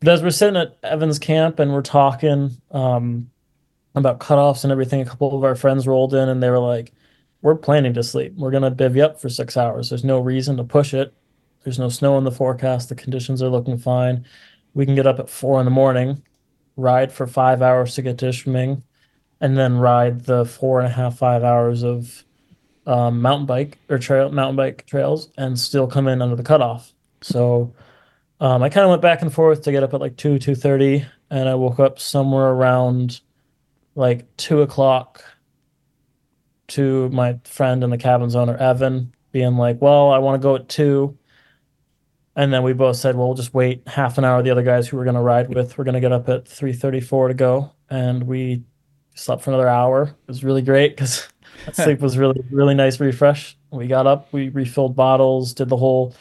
But as we're sitting at Evans Camp and we're talking um, about cutoffs and everything, a couple of our friends rolled in and they were like, we're planning to sleep. We're going to bivvy up for six hours. There's no reason to push it. There's no snow in the forecast. The conditions are looking fine. We can get up at four in the morning, ride for five hours to get to Ishpeming, and then ride the four and a half, five hours of um, mountain bike or trail mountain bike trails and still come in under the cutoff. So um, I kind of went back and forth to get up at like two two thirty, and I woke up somewhere around like two o'clock to my friend and the cabin's owner Evan being like, "Well, I want to go at two. And then we both said, "Well, we'll just wait half an hour." The other guys who we're going to ride with, we're going to get up at three thirty-four to go, and we slept for another hour. It was really great because (laughs) sleep was really really nice refresh. We got up, we refilled bottles, did the whole,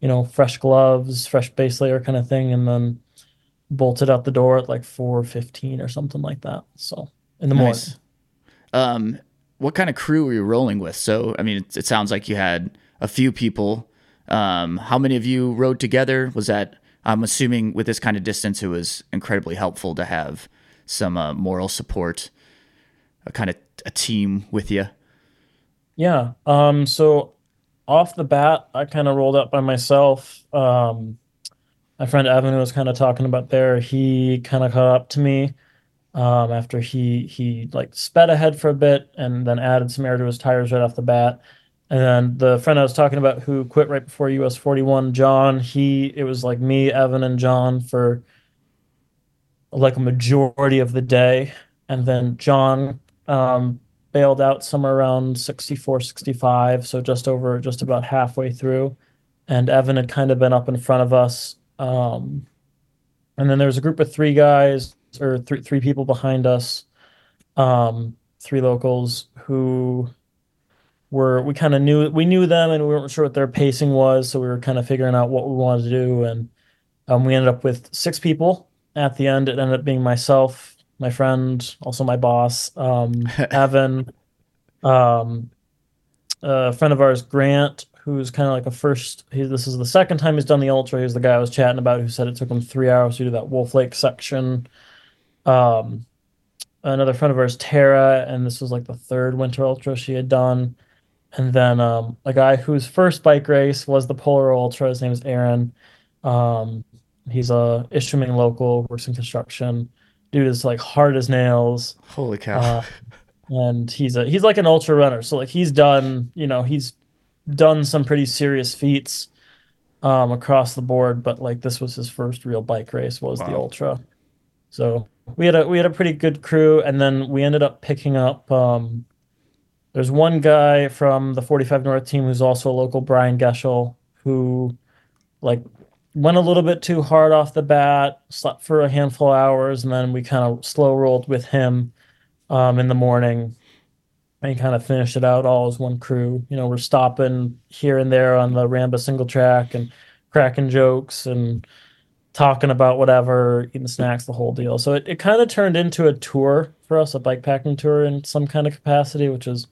you know, fresh gloves, fresh base layer kind of thing, and then bolted out the door at like four fifteen or something like that. So in the nice. morning. Um, what kind of crew were you rolling with? So, I mean, it, it sounds like you had a few people. Um, how many of you rode together? Was that, I'm assuming with this kind of distance, it was incredibly helpful to have some uh, moral support, a kind of a team with you. Yeah. Um, so off the bat, I kind of rolled up by myself. Um, my friend Evan was kind of talking about there. He kind of caught up to me um, after he he like sped ahead for a bit and then added some air to his tires right off the bat. And then the friend I was talking about who quit right before US 41, John, he it was like me, Evan, and John for like a majority of the day. And then John um, bailed out somewhere around 64, 65, so just over, just about halfway through. And Evan had kind of been up in front of us. Um, and then there was a group of three guys or th- three people behind us, um, three locals who were we kind of knew we knew them and we weren't sure what their pacing was, so we were kind of figuring out what we wanted to do, and um, we ended up with six people. At the end, it ended up being myself, my friend, also my boss, um, (laughs) Evan, um, a friend of ours, Grant, who's kind of like a first. He, this is the second time he's done the ultra. He's the guy I was chatting about who said it took him three hours to do that Wolf Lake section um, another friend of ours, Tara, and this was like the third winter ultra she had done. And then um, a guy whose first bike race was the Polar Ultra. His name is Aaron. Um, he's a Ishpeming local, works in construction. Dude is like hard as nails. Holy cow! Uh, and he's a he's like an ultra runner. So like he's done, you know, he's done some pretty serious feats um, across the board. But like this was his first real bike race was wow. the ultra. So we had a we had a pretty good crew, and then we ended up picking up. Um, there's one guy from the 45 North team who's also a local, Brian Geschel, who like went a little bit too hard off the bat, slept for a handful of hours, and then we kind of slow rolled with him um, in the morning and kind of finished it out all as one crew. You know, we're stopping here and there on the Ramba single track and cracking jokes and talking about whatever, eating snacks, the whole deal. So it, it kind of turned into a tour for us, a bike packing tour in some kind of capacity, which was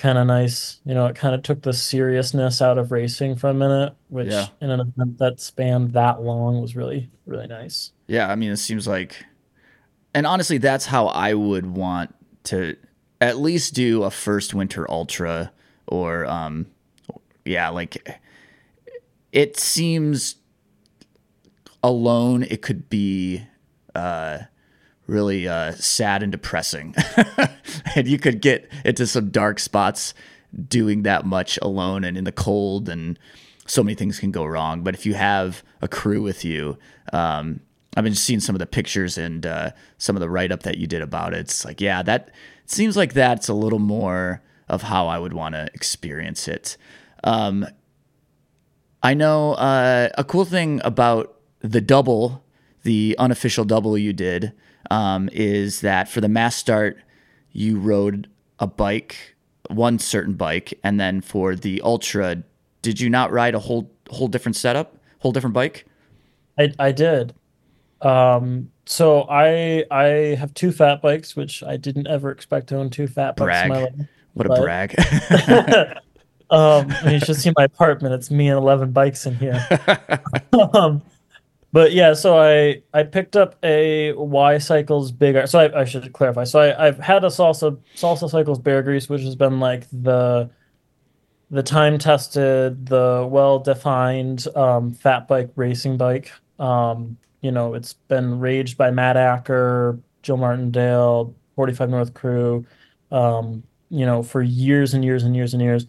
kind of nice. You know, it kind of took the seriousness out of racing for a minute, which yeah. in an event that spanned that long was really, really nice. Yeah. I mean, it seems like, and honestly, that's how I would want to at least do a first winter ultra or, um, yeah, like it seems alone, it could be uh, really uh, sad and depressing. (laughs) and you could get into some dark spots doing that much alone and in the cold, and so many things can go wrong. But if you have a crew with you, um, I've been seeing some of the pictures and uh, some of the write up that you did about it. It's like, yeah, that seems like that's a little more of how I would want to experience it. Um, I know uh, a cool thing about the double, the unofficial double you did, um, is that for the mass start, you rode a bike, one certain bike, and then for the ultra, did you not ride a whole whole different setup, whole different bike? I I did. Um, so I I have two fat bikes, which I didn't ever expect to own two fat brag. bikes. Brag. What a brag. (laughs) (laughs) um, you should see my apartment. It's me and eleven bikes in here. (laughs) um, but yeah, so I I picked up a Why Cycles big. So I, I should clarify. So I, I've had a salsa salsa cycles Beargrease, which has been like the the time tested, the well defined um, fat bike racing bike. Um, you know, it's been raged by Matt Acker, Jill Martindale, 45 North Crew, um, you know, for years and years and years and years.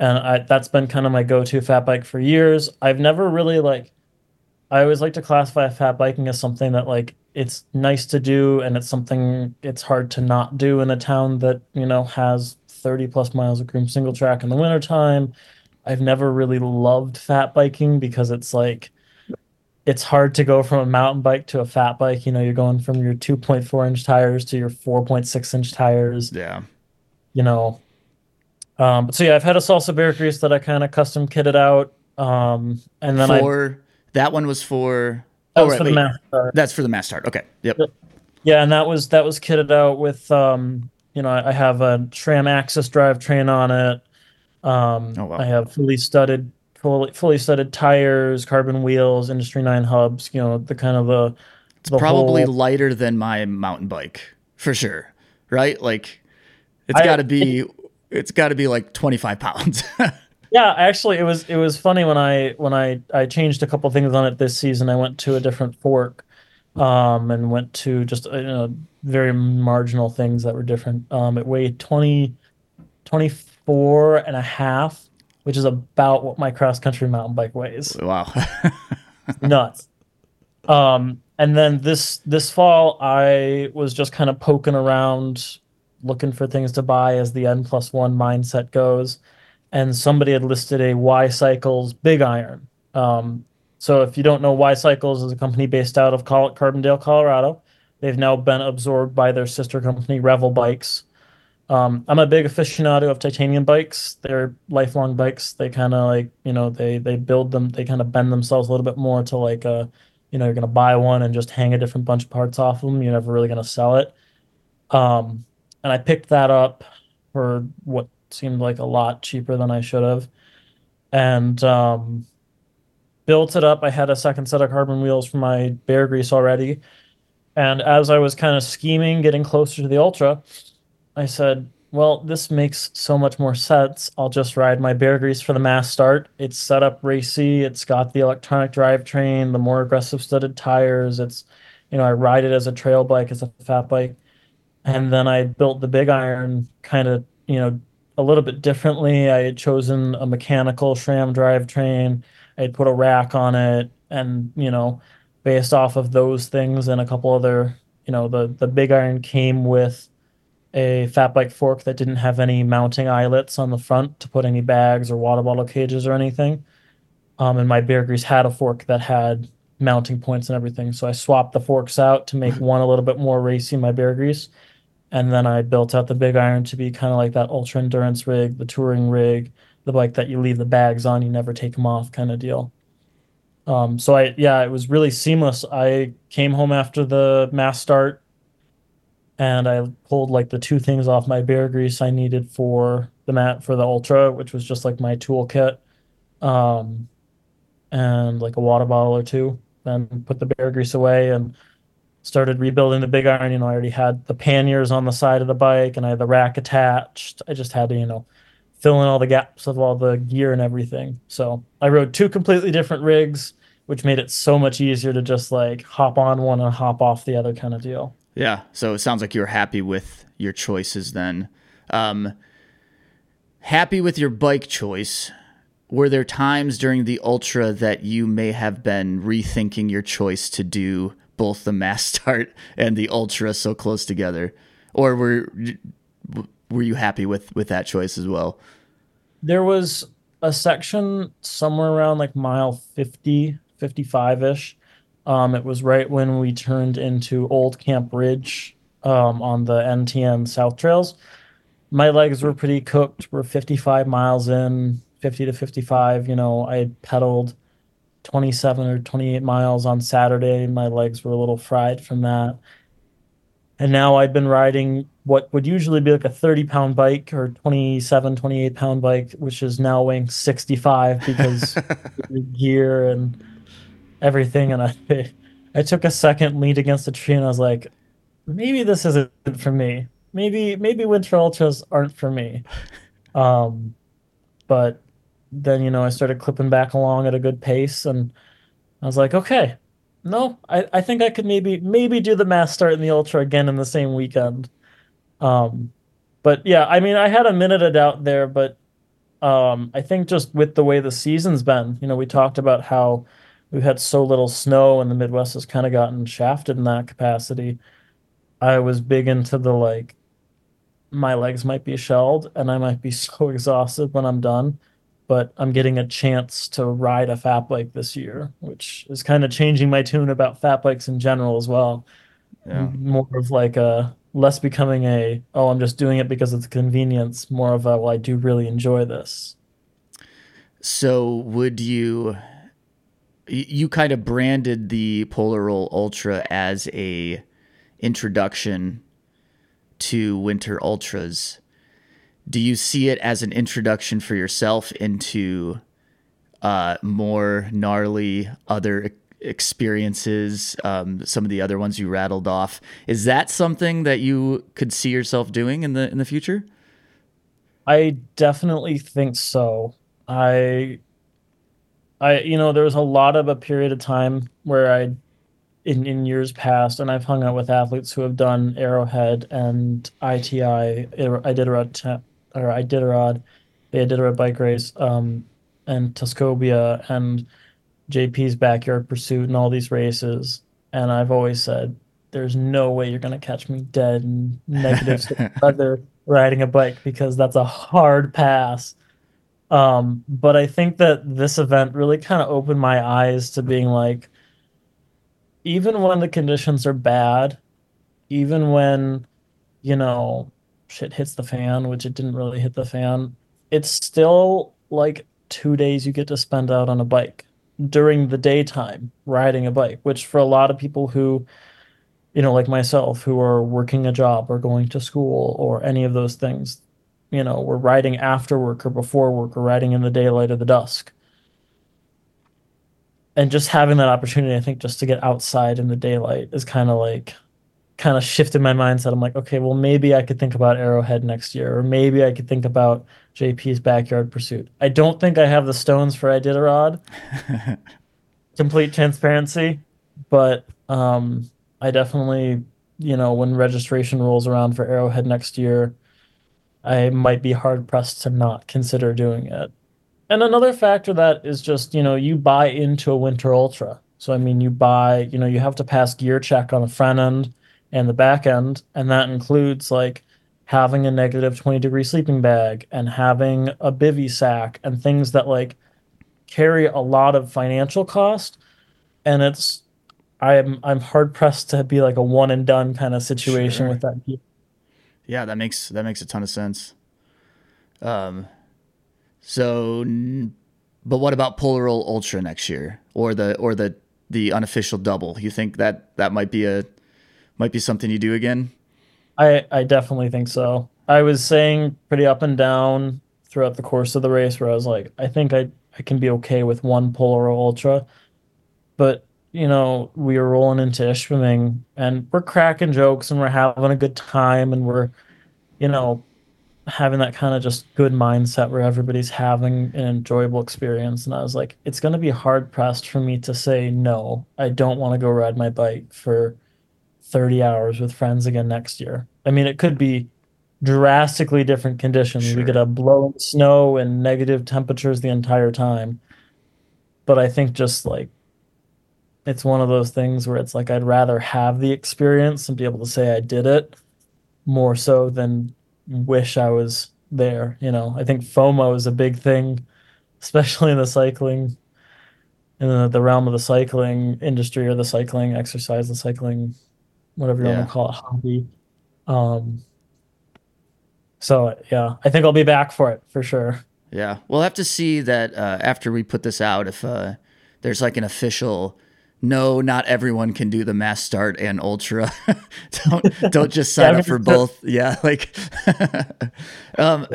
And I that's been kind of my go-to fat bike for years. I've never really like I always like to classify fat biking as something that like it's nice to do and it's something it's hard to not do in a town that, you know, has 30 plus miles of groomed single track in the wintertime. I've never really loved fat biking because it's like it's hard to go from a mountain bike to a fat bike. You know, you're going from your 2.4 inch tires to your 4.6 inch tires. Yeah. You know, um, so yeah, I've had a salsa Beargrease that I kind of custom kitted out. Um, and then for I, that one was for that oh, was right, for the mass That's for the mass start. Okay. Yep. Yeah, and that was that was kitted out with um, you know, I, have a SRAM AXS drivetrain on it. Um, oh, wow. I have fully studded fully fully studded tires, carbon wheels, Industry Nine hubs. You know, the kind of the. It's the probably whole... lighter than my mountain bike for sure, right? Like, it's got to be it's got to be like 25 pounds. (laughs) yeah, actually, it was it was funny when I when I I changed a couple things on it this season. I went to a different fork, um, and went to just uh, you know very marginal things that were different. Um, it weighed 20, 24 and a half, which is about what my cross country mountain bike weighs. Wow, (laughs) nuts. Um, and then this this fall, I was just kind of poking around looking for things to buy as the N plus one mindset goes. And somebody had listed a Why Cycles Big Iron. Um, so if you don't know, Why Cycles is a company based out of Col- Carbondale, Colorado. They've now been absorbed by their sister company, Revel Bikes. Um, I'm a big aficionado of titanium bikes. They're lifelong bikes. They kind of like, you know, they they build them. They kind of bend themselves a little bit more to like, a, uh, you know, you're gonna buy one and just hang a different bunch of parts off them. You're never really gonna sell it. Um, and I picked that up for what seemed like a lot cheaper than I should have, and um, built it up. I had a second set of carbon wheels for my Beargrease already, and as I was kind of scheming, getting closer to the Ultra, I said, "Well, this makes so much more sense. I'll just ride my Beargrease for the mass start. It's set up racy. It's got the electronic drivetrain, the more aggressive studded tires. It's, you know, I ride it as a trail bike, as a fat bike." and then I built the big iron kind of, you know, a little bit differently. I had chosen a mechanical SRAM drivetrain. I had put a rack on it, and you know, based off of those things and a couple other, you know, the the big iron came with a fat bike fork that didn't have any mounting eyelets on the front to put any bags or water bottle cages or anything. Um, and my Beargrease had a fork that had mounting points and everything. So I swapped the forks out to make (laughs) one a little bit more racy, my Beargrease, and then I built out the big iron to be kind of like that ultra endurance rig, the touring rig, the bike that you leave the bags on, you never take them off kind of deal. Um, so I yeah, it was really seamless. I came home after the mass start and I pulled like the two things off my Beargrease I needed for the mat for the ultra, which was just like my toolkit. Um, and like a water bottle or two, then put the Beargrease away and started rebuilding the big iron. You know, I already had the panniers on the side of the bike and I had the rack attached. I just had to, you know, fill in all the gaps of all the gear and everything. So I rode two completely different rigs, which made it so much easier to just like hop on one and hop off the other kind of deal. Yeah. So it sounds like you were happy with your choices then. Um, happy with your bike choice. Were there times during the Ultra that you may have been rethinking your choice to do both the mass start and the ultra so close together, or were were you happy with with that choice as well? There was a section somewhere around like mile 50, 55 ish. Um, it was right when we turned into Old Camp Ridge um, on the NTN South Trails. My legs were pretty cooked. We're 55 miles in, 50 to 55. You know, I pedaled 27 or 28 miles on Saturday. My legs were a little fried from that. And now I'd been riding what would usually be like a 30 pound bike or 27, 28 pound bike, which is now weighing 65 because (laughs) gear and everything. And I, I took a second, leaned against the tree, and I was like, maybe this isn't for me. Maybe, maybe winter ultras aren't for me. (laughs) Um, but then you know I started clipping back along at a good pace, and I was like, okay, no, I, I think I could maybe maybe do the mass start in the ultra again in the same weekend. Um, but yeah, I mean, I had a minute of doubt there, but um, I think just with the way the season's been, you know, we talked about how we've had so little snow and the Midwest has kind of gotten shafted in that capacity. I was big into the like, my legs might be shelled and I might be (laughs) so exhausted when I'm done, but I'm getting a chance to ride a fat bike this year, which is kind of changing my tune about fat bikes in general as well. Yeah. More of like a less becoming a, oh, I'm just doing it because of the convenience, more of a, well, I do really enjoy this. So would you you kind of branded the Polar Roll Ultra as a introduction to winter ultras. Do you see it as an introduction for yourself into uh, more gnarly other experiences, um, some of the other ones you rattled off. Is that something that you could see yourself doing in the in the future? I definitely think so. I I you know there was a lot of a period of time where I in in years past and I've hung out with athletes who have done Arrowhead and ITI I did a or I did a rod they did a bike race um and Tuscobia and JP's backyard pursuit and all these races, and I've always said there's no way you're gonna catch me dead and negative (laughs) weather riding a bike because that's a hard pass. Um, but I think that this event really kind of opened my eyes to being like, even when the conditions are bad, even when, you know, shit hits the fan, which it didn't really hit the fan, it's still like two days you get to spend out on a bike during the daytime riding a bike, which for a lot of people who, you know, like myself, who are working a job or going to school or any of those things, you know, we're riding after work or before work or riding in the daylight or the dusk. And just having that opportunity, I think, just to get outside in the daylight is kind of like, kind of shifted my mindset. I'm like, okay, well, maybe I could think about Arrowhead next year, or maybe I could think about JP's backyard pursuit. I don't think I have the stones for Iditarod. (laughs) Complete transparency, but um, I definitely, you know, when registration rolls around for Arrowhead next year, I might be hard pressed to not consider doing it. And another factor that is just, you know, you buy into a winter ultra. So I mean, you buy, you know, you have to pass gear check on the front end and the back end, and that includes like having a negative 20 degree sleeping bag and having a bivy sack and things that like carry a lot of financial cost. And it's i'm i'm hard pressed to be like a one and done kind of situation sure. with that yeah that makes that makes a ton of sense. Um so but what about polar ultra next year or the or the the unofficial double? You think that that might be a might be something you do again? I I definitely think so. I was saying pretty up and down throughout the course of the race where I was like, I think I I can be okay with one Polar Ultra, but you know we were rolling into Ishpeming and we're cracking jokes and we're having a good time and we're you know having that kind of just good mindset where everybody's having an enjoyable experience. And I was like it's going to be hard pressed for me to say no. I don't want to go ride my bike for 30 hours with friends again next year. I mean, it could be drastically different conditions. Sure. We could have blowing snow and negative temperatures the entire time. But I think just like it's one of those things where it's like I'd rather have the experience and be able to say I did it more so than wish I was there. You know, I think FOMO is a big thing, especially in the cycling, in the, the realm of the cycling industry or the cycling exercise, the cycling whatever you yeah. want to call it, hobby. Um, so yeah, I think I'll be back for it for sure. Yeah, we'll have to see that uh, after we put this out if uh, there's like an official. No, not everyone can do the mass start and ultra. (laughs) don't don't just sign (laughs) up for both. Yeah, (laughs) like, um,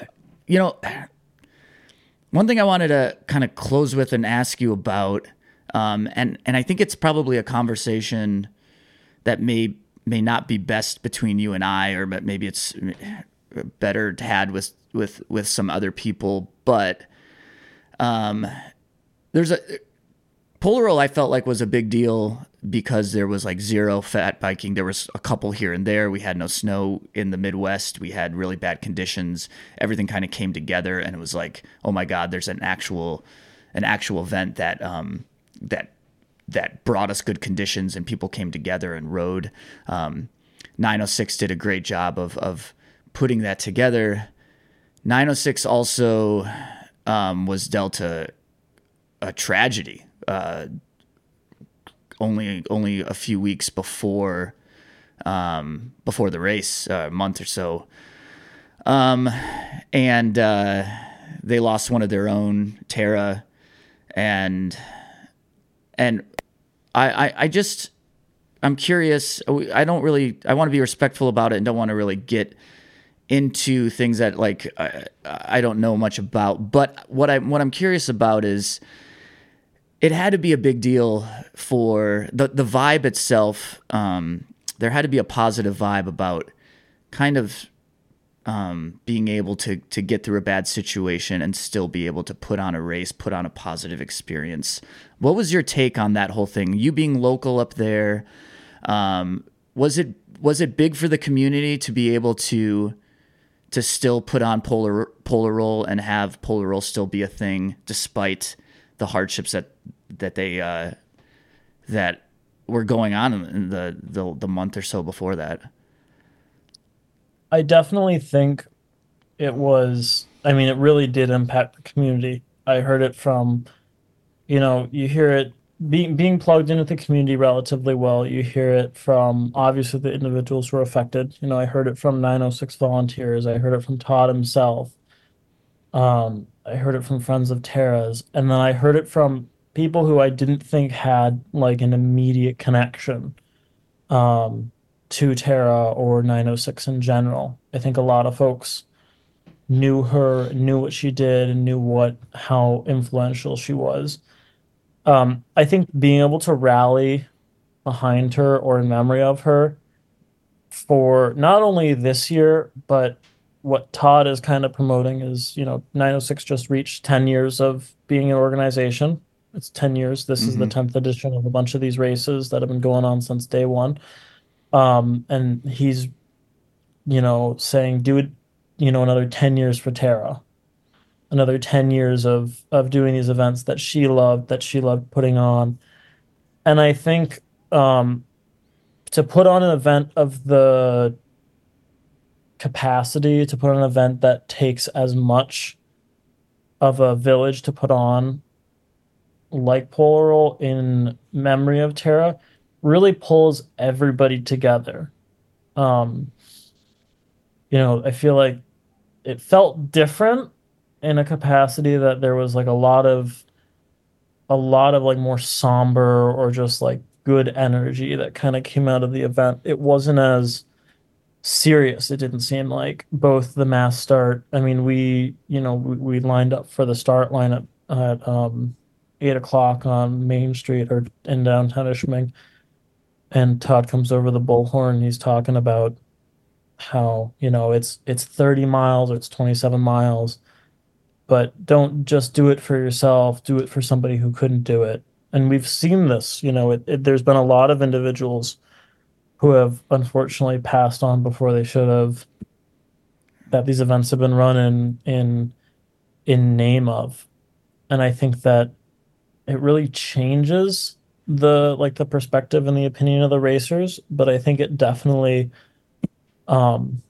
you know, one thing I wanted to kind of close with and ask you about, um, and and I think it's probably a conversation that may may not be best between you and I, or but maybe it's better had with with with some other people. But um, there's a Polar I felt like was a big deal because there was like zero fat biking. There was a couple here and there. We had no snow in the Midwest. We had really bad conditions. Everything kind of came together, and it was like, oh my God, there's an actual, an actual event that um, that that brought us good conditions, and people came together and rode. Um, 906 did a great job of of putting that together. 906 also um, was dealt a, a tragedy. Uh, only only a few weeks before um, before the race, a month or so. Um, and uh, they lost one of their own, Tara, and and I, I I just I'm curious. I don't really I want to be respectful about it and don't want to really get into things that like I, I don't know much about. But what I what I'm curious about is it had to be a big deal for the the vibe itself. Um, there had to be a positive vibe about kind of um, being able to to get through a bad situation and still be able to put on a race, put on a positive experience. What was your take on that whole thing? You being local up there, um, was it was it big for the community to be able to to still put on polar polar roll and have polar roll still be a thing despite the hardships that that they uh, that were going on in the, the the month or so before that. I definitely think it was. I mean, it really did impact the community. I heard it from, you know, you hear it being being plugged into the community relatively well. You hear it from obviously the individuals who are affected. You know, I heard it from 906 volunteers. I heard it from Todd himself. Um, I heard it from friends of Tara's, and then I heard it from people who I didn't think had like an immediate connection um, to Tara or 906 in general. I think a lot of folks knew her, knew what she did, and knew what how influential she was. Um, I think being able to rally behind her or in memory of her for not only this year, but what Todd is kind of promoting is, you know, 906 just reached 10 years of being an organization. It's 10 years. This is the 10th edition of a bunch of these races that have been going on since day one. Um, and he's, you know, saying, do it, you know, another 10 years for Tara. Another 10 years of of doing these events that she loved, that she loved putting on. And I think um, to put on an event of the capacity, to put on an event that takes as much of a village to put on like Polar in memory of Tara really pulls everybody together. Um, you know, I feel like it felt different in a capacity that there was like a lot of a lot of like more somber or just like good energy that kind of came out of the event. It wasn't as serious. It didn't seem like both the mass start. I mean, we you know we, we lined up for the start line at, um, eight o'clock on Main Street or in downtown and Todd comes over the bullhorn. He's talking about how you know it's it's 30 miles or it's 27 miles, but don't just do it for yourself. Do it for somebody who couldn't do it. And we've seen this. You know, it, it, there's been a lot of individuals who have unfortunately passed on before they should have. That these events have been run in in in name of, and I think that it really changes the like the perspective and the opinion of the racers but i think it definitely um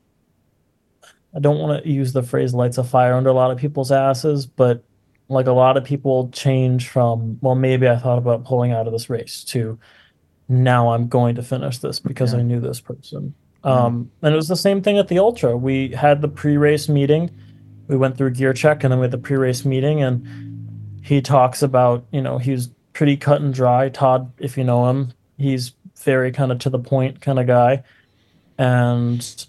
i don't want to use the phrase lights a fire under a lot of people's asses but like a lot of people change from well maybe i thought about pulling out of this race to now i'm going to finish this because Yeah. i knew this person. Um and it was the same thing at the ultra. We had the pre-race meeting. We went through gear check and then we had the pre-race meeting and he talks about you know he's pretty cut and dry todd if you know him. He's very kind of to the point kind of guy. And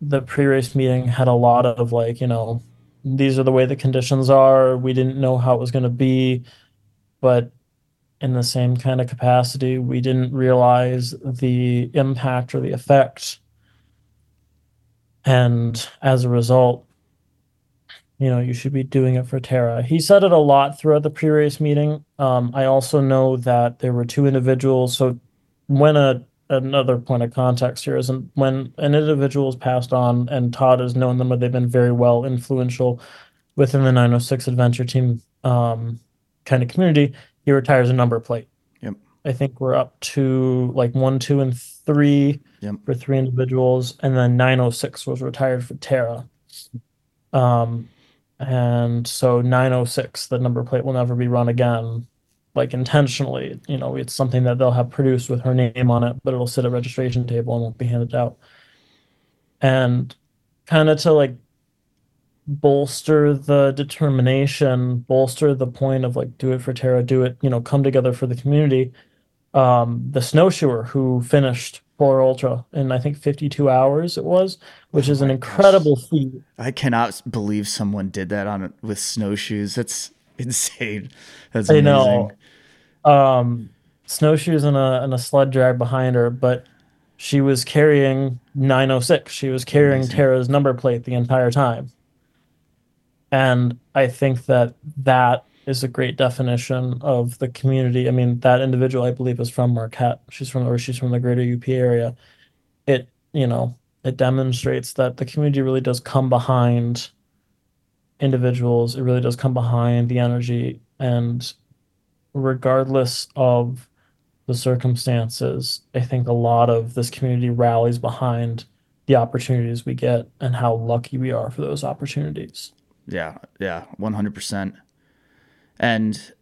the pre-race meeting had a lot of like you know these are the way the conditions are. We didn't know how it was going to be. But in the same kind of capacity we didn't realize the impact or the effect. And as a result you know, you should be doing it for Tara. He said it a lot throughout the pre-race meeting. Um, I also know that there were two individuals. So when a another point of context here is when an individual is passed on and Todd has known them but they've been very well influential within the 906 adventure team um, kind of community, he retires a number plate. Yep. I think we're up to like one, two, and three Yep. for three individuals, and then 906 was retired for Tara. Um, and so 906, the number plate will never be run again, like intentionally. You know, it's something that they'll have produced with her name on it, but it'll sit at registration table and won't be handed out. And kind of to like bolster the determination, bolster the point of like do it for Tara, do it, you know, come together for the community. Um, the snowshoer who finished Polar Ultra in I think 52 hours it was, which Oh is an my gosh. incredible feat. I cannot believe someone did that on with snowshoes. That's (laughs) insane. That's I amazing. know. Um, snowshoes and a and a sled drag behind her, but she was carrying 906. She was carrying Amazing. Tara's number plate the entire time. And I think that that is a great definition of the community. I mean, that individual I believe is from Marquette. She's from or she's from the greater UP area. It, you know, it demonstrates that the community really does come behind individuals. It really does come behind the energy and regardless of the circumstances, I think a lot of this community rallies behind the opportunities we get and how lucky we are for those opportunities. Yeah, yeah, one hundred percent. And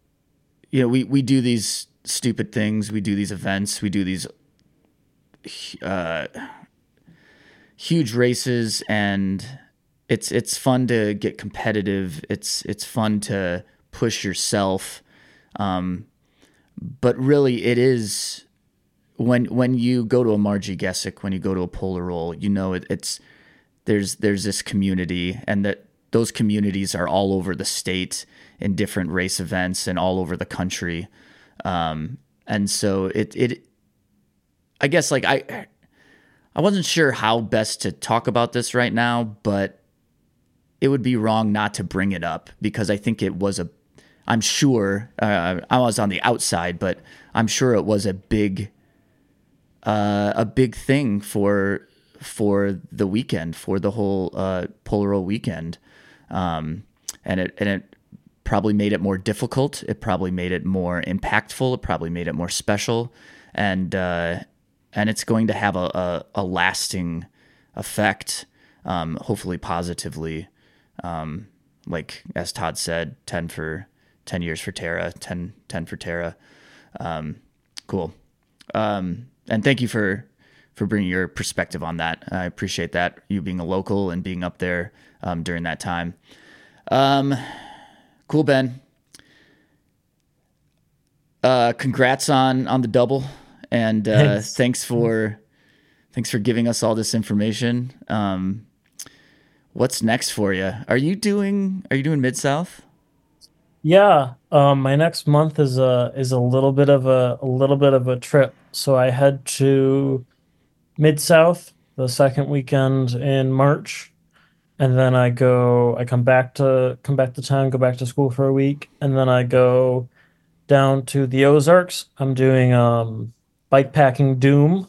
you know, we we do these stupid things. We do these events. We do these uh, huge races, and it's it's fun to get competitive. It's it's fun to push yourself. Um, but really, it is when when you go to a Marji Gesick, when you go to a Polar Roll, you know it, it's there's there's this community and that those communities are all over the state in different race events and all over the country. Um, and so it it i guess like i i wasn't sure how best to talk about this right now but it would be wrong not to bring it up because i think it was a i'm sure uh, i was on the outside but i'm sure it was a big uh, a big thing for for the weekend, for the whole uh, Polar Roll weekend, um, and it and it probably made it more difficult. It probably made it more impactful. It probably made it more special, and uh, and it's going to have a a, a lasting effect, um, hopefully positively. Um, like as Todd said, ten for ten years for Tara, 10, 10 for Tara. Um, cool. Um, and thank you for for bringing your perspective on that. I appreciate that you being a local and being up there um, during that time. Um, cool, Ben. Uh, congrats on on the double, and uh, Thanks. thanks for thanks for giving us all this information. Um, what's next for you? Are you doing Are you doing Mid South? Yeah, um, my next month is a is a little bit of a a little bit of a trip. So I head to Mid South the second weekend in March, and then I go. I come back to come back to town, go back to school for a week, and then I go down to the Ozarks. I'm doing um bike packing Doom.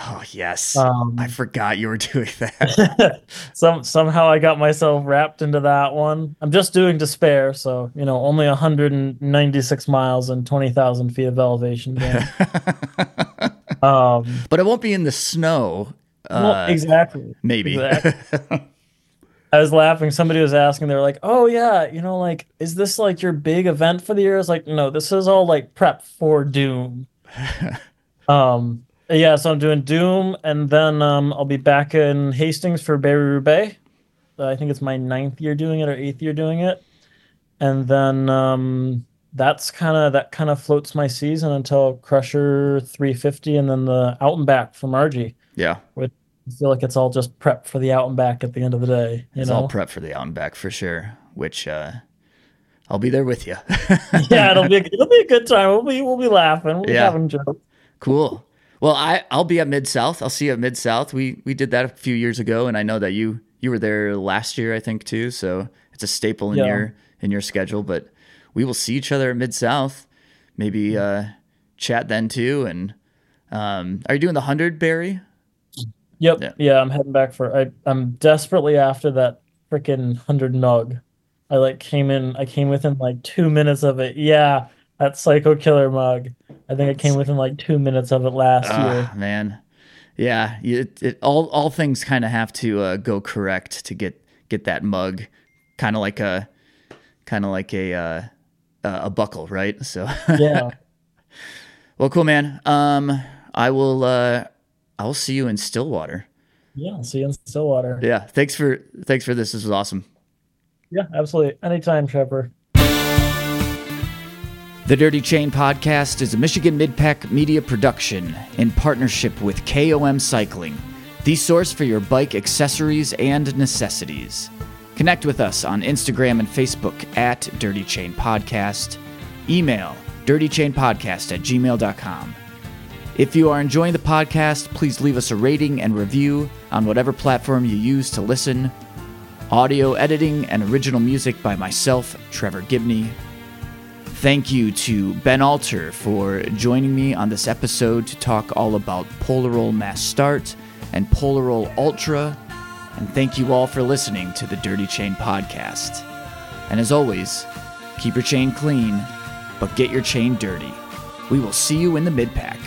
Oh yes, Um, I forgot you were (laughs) doing that. (laughs) Some somehow I got myself wrapped into that one. I'm just doing despair, so you know, only 196 miles and 20,000 feet of elevation. (laughs) um, but it won't be in the snow. well, Uh, exactly. maybe. exactly. I was laughing. Somebody was asking. They were like, "Oh yeah, you know, like, is this like your big event for the year?" I was like, "No, this is all like prep for Doom." (laughs) Um, yeah, so I'm doing Doom, and then um, I'll be back in Hastings for Barry Roubaix. Uh, I think it's my ninth year doing it or eighth year doing it, and then um, that's kind of that kind of floats my season until Crusher 350, and then the out and back from RG. yeah, I feel like it's all just prep for the out and back at the end of the day. You it's know, all prep for the out and back for sure. Which uh, I'll be there with you. (laughs) (laughs) yeah, it'll be a, it'll be a good time. We'll be we'll be laughing. We'll be Yeah. having jokes. Cool. Well, I I'll be at Mid South. I'll see you at Mid South. We we did that a few years ago, and I know that you you were there last year, I think too. So it's a staple in Yeah. your in your schedule. But we will see each other at Mid South. Maybe uh, chat then too. And um, are you doing the hundred Barry? Yep. Yeah. Yeah. I'm heading back for. I. I'm desperately after that freaking hundred mug. I like came in. I came within like two minutes of it. Yeah, that Psycho Killer mug. I think I came within like two minutes of it last year. Ah, man. Yeah, it, it all all things kind of have to uh, go correct to get get that mug, kind of like a kind of like a uh, a buckle, right? So (laughs) Yeah. well, cool, man. Um, I will uh, I will see you in Stillwater. Yeah. I'll See you in Stillwater. Yeah, thanks for thanks for this. This was awesome. Yeah. Absolutely. Anytime, Trevor. The Dirty Chain Podcast is a Michigan Midpack media production in partnership with KOM Cycling, the source for your bike accessories and necessities. Connect with us on Instagram and Facebook at Dirty Chain Podcast. Email dirtychainpodcast at gmail.com. If you are enjoying the podcast, please leave us a rating and review on whatever platform you use to listen. Audio editing and original music by myself, Trevor Gibney. Thank you to Ben Alter for joining me on this episode to talk all about Polar Roll Mass Start and Polar Roll Ultra. And thank you all for listening to the Dirty Chain Podcast. And as always, keep your chain clean, but get your chain dirty. We will see you in the mid pack.